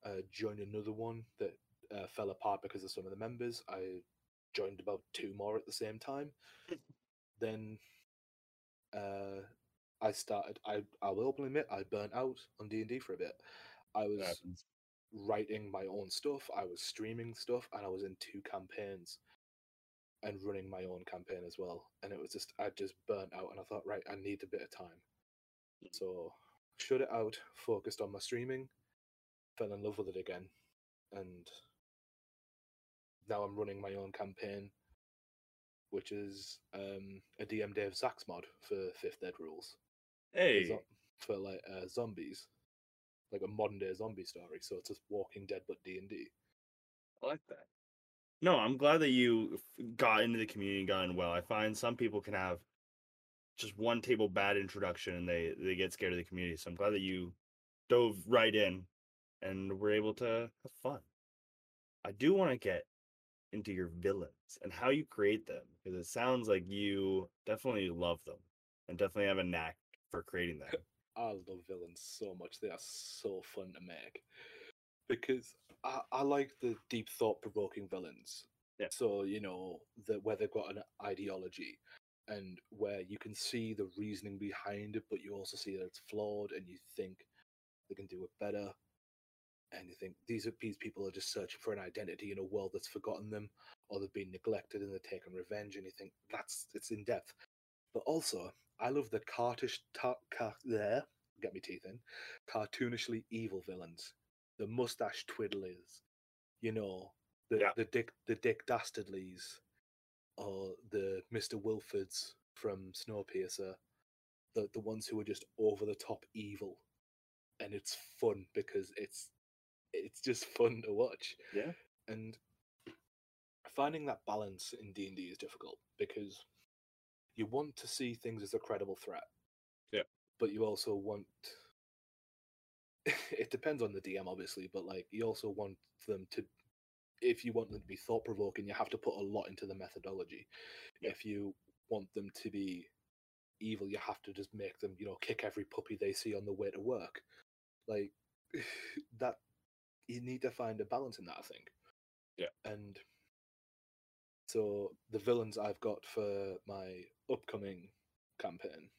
uh, joined another one that uh, fell apart because of some of the members. I joined about two more at the same time. then uh, I started. I I will openly admit I burnt out on D and D for a bit. I was writing my own stuff. I was streaming stuff, and I was in two campaigns and running my own campaign as well. And it was just I just burnt out, and I thought, right, I need a bit of time. So shut it out, focused on my streaming, fell in love with it again, and now I'm running my own campaign, which is um, a DM Dave Zax mod for Fifth Dead Rules Hey, zo- for like uh, zombies, like a modern day zombie story. So it's just Walking Dead but D and D. I like that. No, I'm glad that you got into the community, and got in well. I find some people can have just one table bad introduction and they they get scared of the community. So I'm glad that you dove right in and were able to have fun. I do want to get into your villains and how you create them because it sounds like you definitely love them and definitely have a knack for creating them. I love villains so much. They are so fun to make because I, I like the deep thought provoking villains. Yeah. So you know that where they've got an ideology and where you can see the reasoning behind it, but you also see that it's flawed, and you think they can do it better. And you think these are these people are just searching for an identity in a world that's forgotten them, or they've been neglected and they're taking revenge. And you think that's it's in depth. But also, I love the cartish, tar, car, there, get me teeth in, cartoonishly evil villains. The mustache twiddlers, you know, the Yeah. the Dick the Dick Dastardlys, or the Mister Wilfords from Snowpiercer, the the ones who are just over the top evil, and it's fun because it's it's just fun to watch Yeah. and finding that balance in d&d is difficult because you want to see things as a credible threat Yeah. but you also want it depends on the dm obviously but like you also want them to if you want them to be thought provoking you have to put a lot into the methodology Yeah. if you want them to be evil you have to just make them you know kick every puppy they see on the way to work like that you need to find a balance in that i think Yeah. and so the villains i've got for my upcoming campaign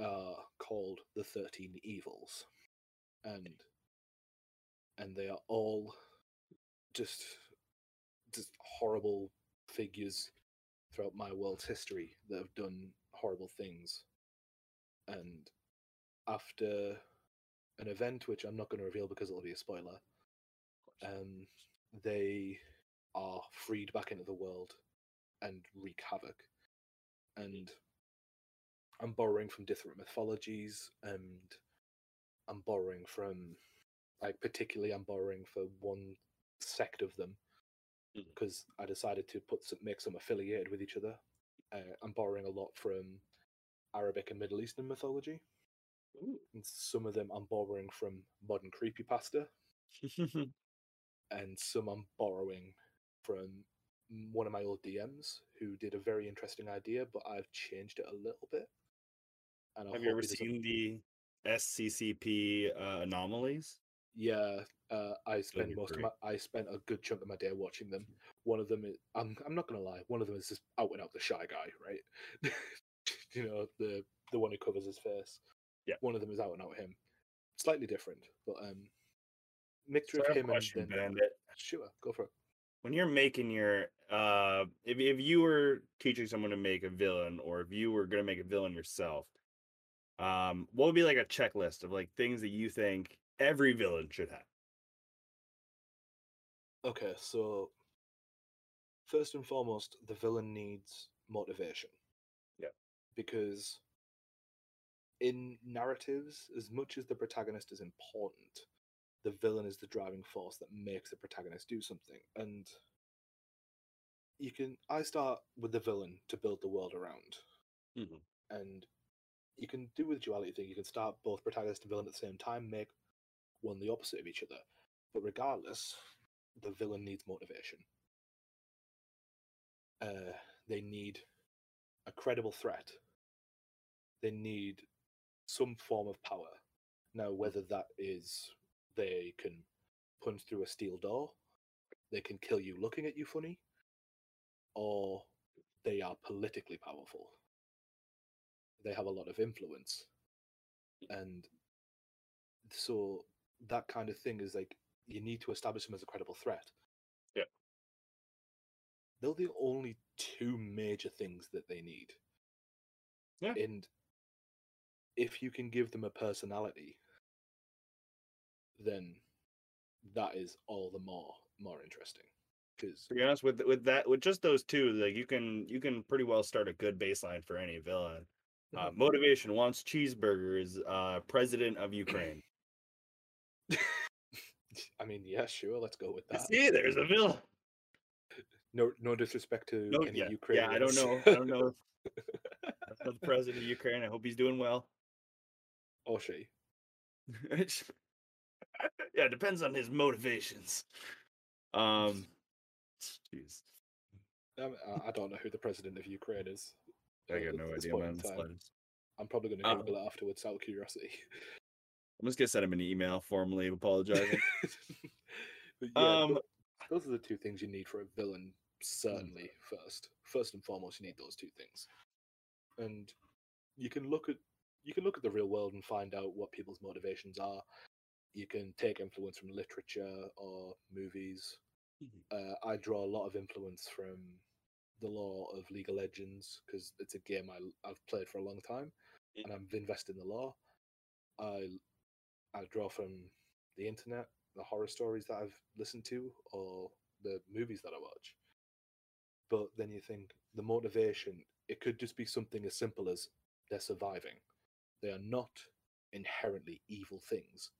are called the 13 evils and and they are all just just horrible figures throughout my world's history that have done horrible things. And after an event which i'm not going to reveal because it'll be a spoiler um they are freed back into the world and wreak havoc. And i'm borrowing from different mythologies and i'm borrowing from like particularly i'm borrowing for one sect of them because i decided to put some make some affiliated with each other uh, i'm borrowing a lot from arabic and middle eastern mythology Ooh. and some of them i'm borrowing from modern creepypasta and some I'm borrowing from one of my old DMs who did a very interesting idea, but I've changed it a little bit. And I Have you ever seen the SCP uh, anomalies? Yeah, uh, I spent are most great. of my I spent a good chunk of my day watching them. One of them is I'm I'm not gonna lie, one of them is just out and out the shy guy, right? you know the the one who covers his face. Yeah. One of them is out and out him. Slightly different, but um, mixture So of him question, and then Bandit. sure, go for it. when you're making your uh if, if you were teaching someone to make a villain or if you were going to make a villain yourself um what would be like a checklist of like things that you think every villain should have Okay, so first and foremost, the villain needs motivation. Yeah. Because in narratives, as much as the protagonist is important, the villain is the driving force that makes the protagonist do something. And you can I start with the villain to build the world around. Mhm. And you can do with duality thing, you can start both protagonist and villain at the same time, make one the opposite of each other. But regardless, the villain needs motivation. Uh, they need a credible threat. They need some form of power. Now, whether that is they can punch through a steel door, they can kill you looking at you funny, or they are politically powerful. They have a lot of influence. And so that kind of thing is like you need to establish them as a credible threat. Yeah. They're the only two major things that they need. Yeah. And if you can give them a personality, then that is all the more more interesting. Because To be honest, with with that, with just those two, like you can you can pretty well start a good baseline for any villain. Uh, motivation wants cheeseburgers. Uh, president of Ukraine. I mean, yeah, sure, let's go with that. See, there's a villain. No, no disrespect to No, any yeah, Ukrainians. yeah. I don't know. I don't know. I know the president of Ukraine. I hope he's doing well. or she. Yeah, it depends on his motivations. Um, jeez, I, I- don't know who the president of Ukraine is. I got no idea, man. the time. slightest. I'm probably going to Uh, Google it afterwards out of curiosity. I'm just gonna send him an email formally apologizing. yeah, Um, those are the two things you need for a villain. Certainly, first, first and foremost, you need those two things. And you can look at you can look at the real world and find out what people's motivations are. You can take influence from literature or movies. Uh, I draw a lot of influence from the lore of League of Legends because it's a game I, I've played for a long time, Yeah. and I've invested in the lore. I I draw from the internet, the horror stories that I've listened to, or the movies that I watch. But then you think the motivation, it could just be something as simple as they're surviving. They are not inherently evil things.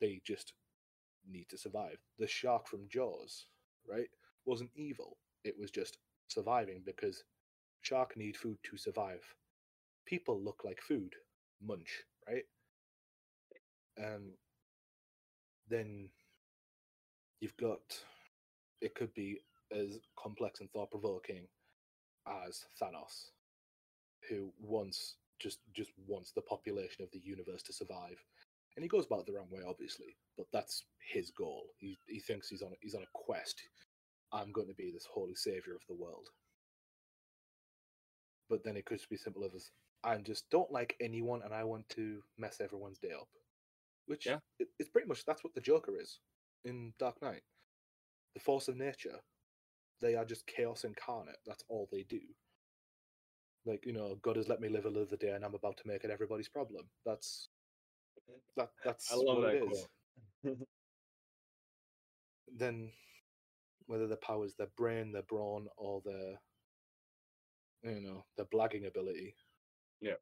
They just need to survive. The shark from Jaws, right, wasn't evil. It was just surviving because shark need food to survive. People look like food, munch, right? Um, then you've got it could be as complex and thought provoking as Thanos, who wants just just wants the population of the universe to survive. And he goes about it the wrong way, obviously, but that's his goal. He he thinks he's on he's on a quest. I'm going to be this holy savior of the world. But then it could just be simple as I just don't like anyone and I want to mess everyone's day up. Which Yeah. pretty much that's what the Joker is in Dark Knight. The force of nature. They are just chaos incarnate. That's all they do. Like, you know, God has let me live another day and I'm about to make it everybody's problem. That's that that's I love what that it is. then whether the powers their brain, their brawn, or their you know, their blagging ability. Yeah.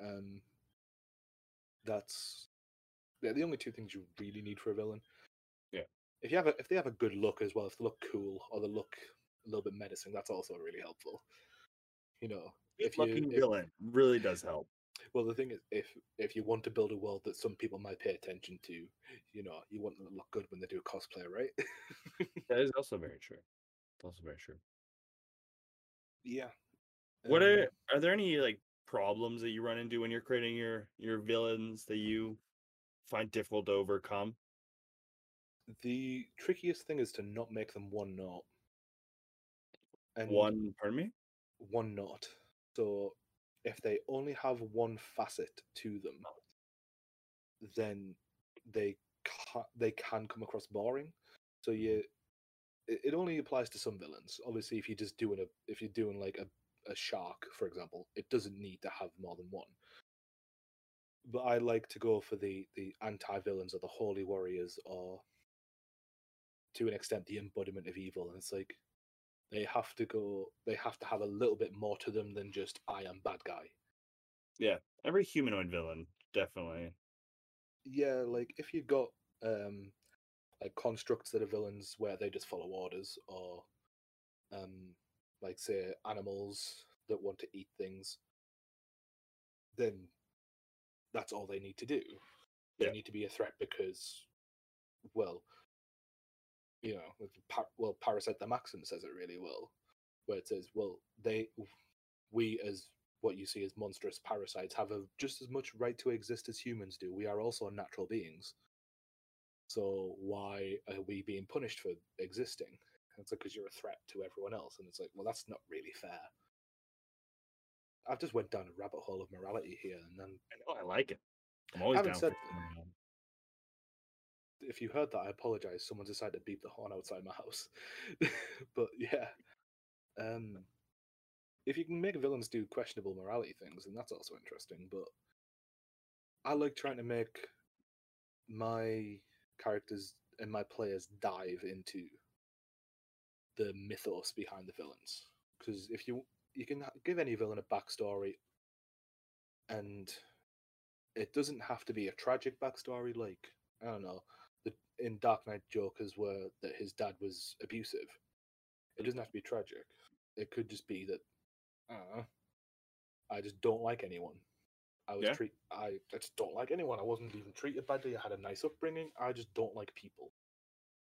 Um that's yeah, the only two things you really need for a villain. Yeah. If you have a, if they have a good look as well, if they look cool or they look a little bit menacing, that's also really helpful. You know, if you if- villain really does help. well, the thing is, if if you want to build a world that some people might pay attention to, you know, you want them to look good when they do a cosplay, right? That is also very true. Also very true. yeah. What Um, are are there any like problems that you run into when you're creating your your villains that you find difficult to overcome? the trickiest thing is to not make them one note. And One, pardon me. one note. So if they only have one facet to them, oh. then they can they can come across boring. So mm-hmm. you, it, it only applies to some villains. Obviously, if you're just doing a if you're doing like a, a shark, for example, it doesn't need to have more than one. But I like to go for the the anti villains or the holy warriors or to an extent the embodiment of evil. And it's like they have to go they have to have a little bit more to them than just I am bad guy. Yeah, every humanoid villain, definitely. yeah, like if you've got um, like constructs that are villains where they just follow orders, or um, like say animals that want to eat things, then that's all they need to do. They Yeah. need to be a threat because, well, you know, with par- well, Parasyte the Maxim says it really well, where it says, well, they, we as what you see as monstrous parasites have a, just as much right to exist as humans do. We are also natural beings. So why are we being punished for existing? It's like because you're a threat to everyone else, and it's like, well, that's not really fair. I've just went down a rabbit hole of morality here, and then I know I like it. I'm always down said- if you heard that, I apologize. Someone decided to beep the horn outside my house. but yeah, um, if you can make villains do questionable morality things, then that's also interesting. But I like trying to make my characters and my players dive into the mythos behind the villains. Because if you you can give any villain a backstory, and it doesn't have to be a tragic backstory. Like I don't know, the in Dark Knight Joker's were that his dad was abusive. It doesn't have to be tragic. It could just be that I I just don't like anyone. I was Yeah. treat I, I just don't like anyone. I wasn't even treated badly. I had a nice upbringing. I just don't like people.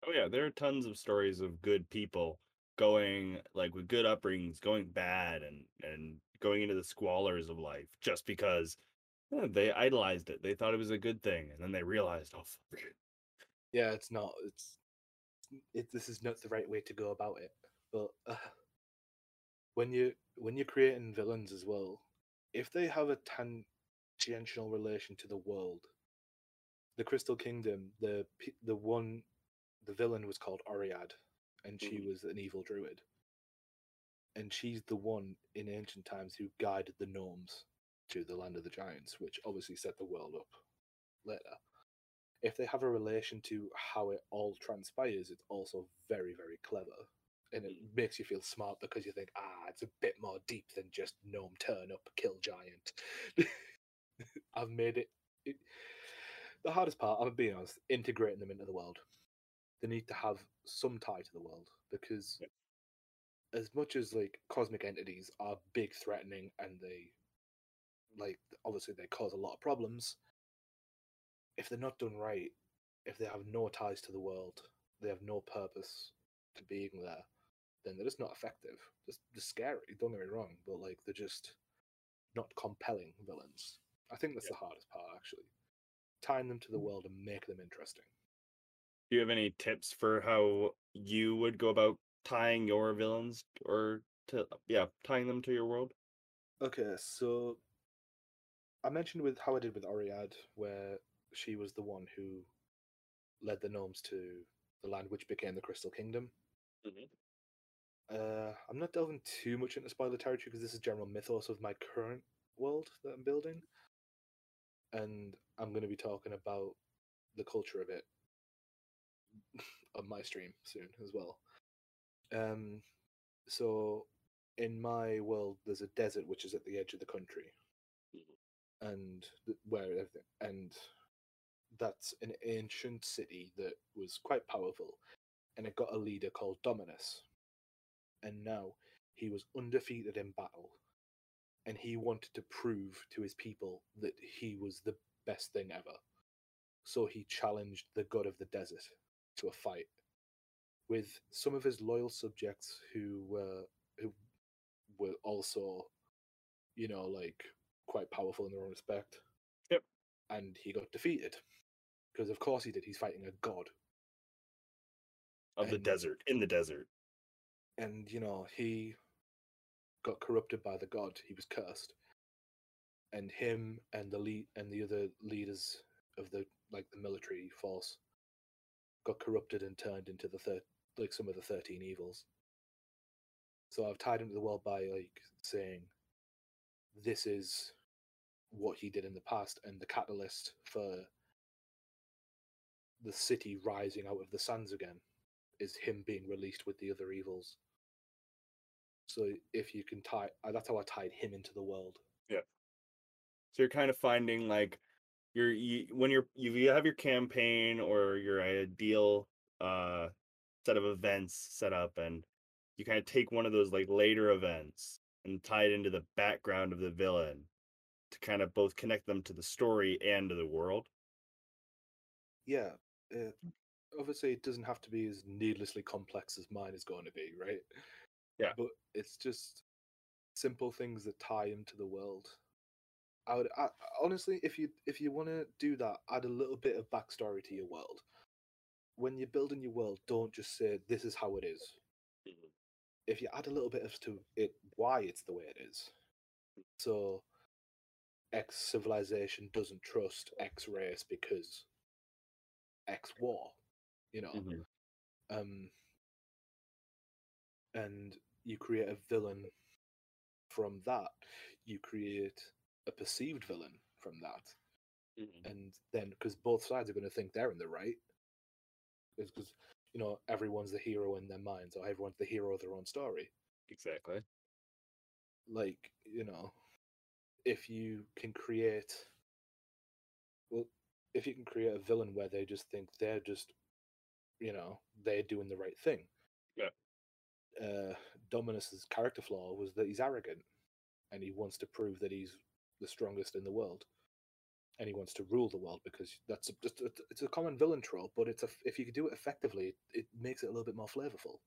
Oh yeah, there are tons of stories of good people going like with good upbringings, going bad and and going into the squalors of life just because eh, they idolized it. They thought it was a good thing, and then they realized, oh, fuck. Yeah, it's not. It's it. This is not the right way to go about it. But uh, when you when you're creating villains as well, if they have a tangential relation to the world, the Crystal Kingdom, the the one, the villain was called Oriad, and she Mhm. was an evil druid, and she's the one in ancient times who guided the gnomes to the land of the giants, which obviously set the world up later if they have a relation to how it all transpires, it's also very, very clever. And it makes you feel smart because you think, ah, it's a bit more deep than just gnome turn up, kill giant. I've made it, it. The hardest part, I'm being honest, integrating them into the world. They need to have some tie to the world because, Yep. as much as like cosmic entities are big, threatening, and they, like, obviously they cause a lot of problems if they're not done right, if they have no ties to the world, they have no purpose to being there, then they're just not effective. Just, just scary. Don't get me wrong, but like they're just not compelling villains. I think that's Yeah. the hardest part, actually. Tying them to the Mm. world and make them interesting. Do you have any tips for how you would go about tying your villains or to yeah, tying them to your world? Okay, so I mentioned with how I did with Oriad, where she was the one who led the gnomes to the land which became the Crystal Kingdom. Uh, I'm not delving too much into spoiler territory because this is general mythos of my current world that I'm building, and I'm going to be talking about the culture of it on my stream soon as well. Um, so in my world, there's a desert which is at the edge of the country, and th- where everything and that's an ancient city that was quite powerful, and it got a leader called Dominus. And now he was undefeated in battle. And he wanted to prove to his people that he was the best thing ever. So he challenged the god of the desert to a fight with some of his loyal subjects who were who were also you know like quite powerful in their own respect. Yep. and he got defeated. Because of course he did. He's fighting a god. Of the desert, in the desert. and you know he got corrupted by the god. He was cursed. And him and the lead and the other leaders of the like the military force got corrupted and turned into the third like some of the 13 evils so i've tied him to the world by like saying this is what he did in the past and the catalyst for the city rising out of the sands again is him being released with the other evils so if you can tie, that's how I tied him into the world. Yeah. So you're kind of finding like you're you, when you're you, you have your campaign or your ideal uh set of events set up and you kind of take one of those like later events and tie it into the background of the villain to kind of both connect them to the story and to the world Yeah. Uh, obviously, it doesn't have to be as needlessly complex as mine is going to be, right? Yeah. But it's just simple things that tie into the world. I would I, honestly, if you if you want to do that, add a little bit of backstory to your world. When you're building your world, don't just say this is how it is. If you add a little bit of to it why it's the way it is, so X civilization doesn't trust X race because X war, you know, Mhm. um, and you create a villain from that. You create a perceived villain from that, Mhm. and then because both sides are going to think they're in the right, because you know everyone's the hero in their minds, or everyone's the hero of their own story. exactly Like you know, if you can create, well, if you can create a villain where they just think they're just, you know, they're doing the right thing. Yeah. Uh, Dominus's character flaw was that he's arrogant, and he wants to prove that he's the strongest in the world, and he wants to rule the world because that's a, it's a, it's a common villain trope. But it's a, if you can do it effectively, it, it makes it a little bit more flavorful.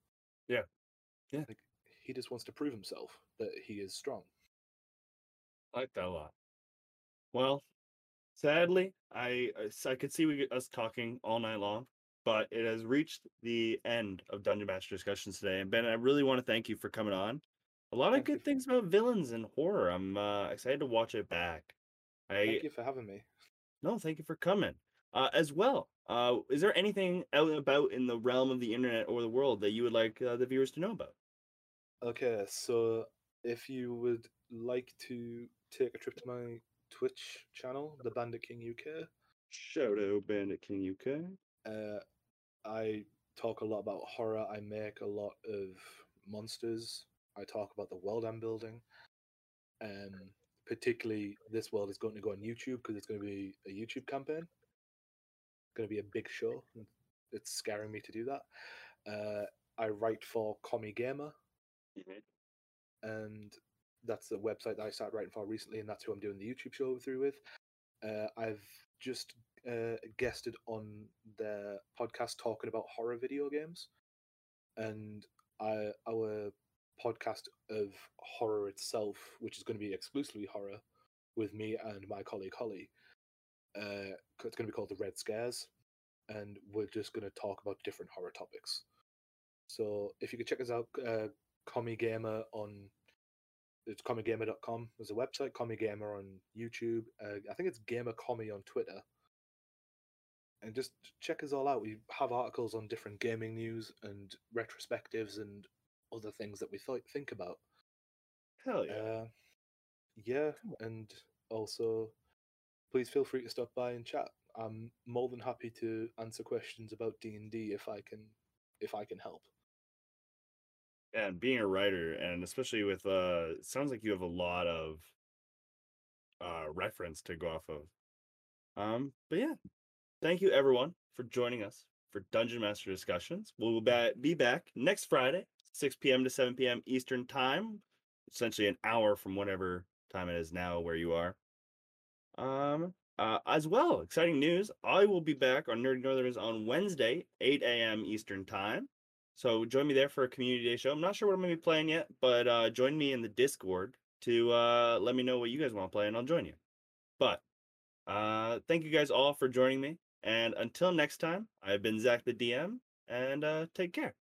Yeah. Yeah. Like he just wants to prove himself that he is strong. I like that a lot. Well, sadly, I I could see we us talking all night long, but it has reached the end of Dungeon Master discussions today. And Ben, I really want to thank you for coming on. A lot of Thank you good for- things about villains and horror. I'm uh, excited to watch it back. I Thank you for having me. no, thank you for coming. Uh, as well, uh, is there anything out and about in the realm of the internet or the world that you would like uh, the viewers to know about? Okay, so if you would like to take a trip to my Twitch channel, the Bandit King UK, Shout out Bandit King UK. uh, I talk a lot about horror. I make a lot of monsters. I talk about the world I'm building. Um, particularly, this world is going to go on YouTube because it's going to be a YouTube campaign. It's going to be a big show. It's scaring me to do that. Uh, I write for Commie Gamer, and that's the website that I started writing for recently, and that's who I'm doing the YouTube show through with. Uh, I've just uh, guested on their podcast talking about horror video games, and I, our podcast of horror itself, which is going to be exclusively horror, with me and my colleague Holly. Uh, it's going to be called the Red Scares, and we're just going to talk about different horror topics. So if you could check us out, uh, Gamer on it's commiegamer.com There's a website, Commie Gamer on YouTube. Uh, I think it's Gamer Commie on Twitter. And just check us all out. We have articles on different gaming news and retrospectives and other things that we th- think about. Hell yeah. Uh, yeah, and also please feel free to stop by and chat. I'm more than happy to answer questions about D and D if I can, if I can help. and being a writer and especially with uh it sounds like you have a lot of uh reference to go off of um but yeah thank you everyone for joining us for dungeon master discussions we'll be back next friday 6 p.m to 7 p.m eastern time essentially an hour from whatever time it is now where you are um uh, as well exciting news i will be back on nerd northerners on wednesday 8 a.m eastern time so join me there for a community day show. I'm not sure what I'm gonna be playing yet, but uh, join me in the Discord to uh, let me know what you guys want to play, and I'll join you. But uh, thank you guys all for joining me, and until next time, I've been Zach the DM, and uh, take care.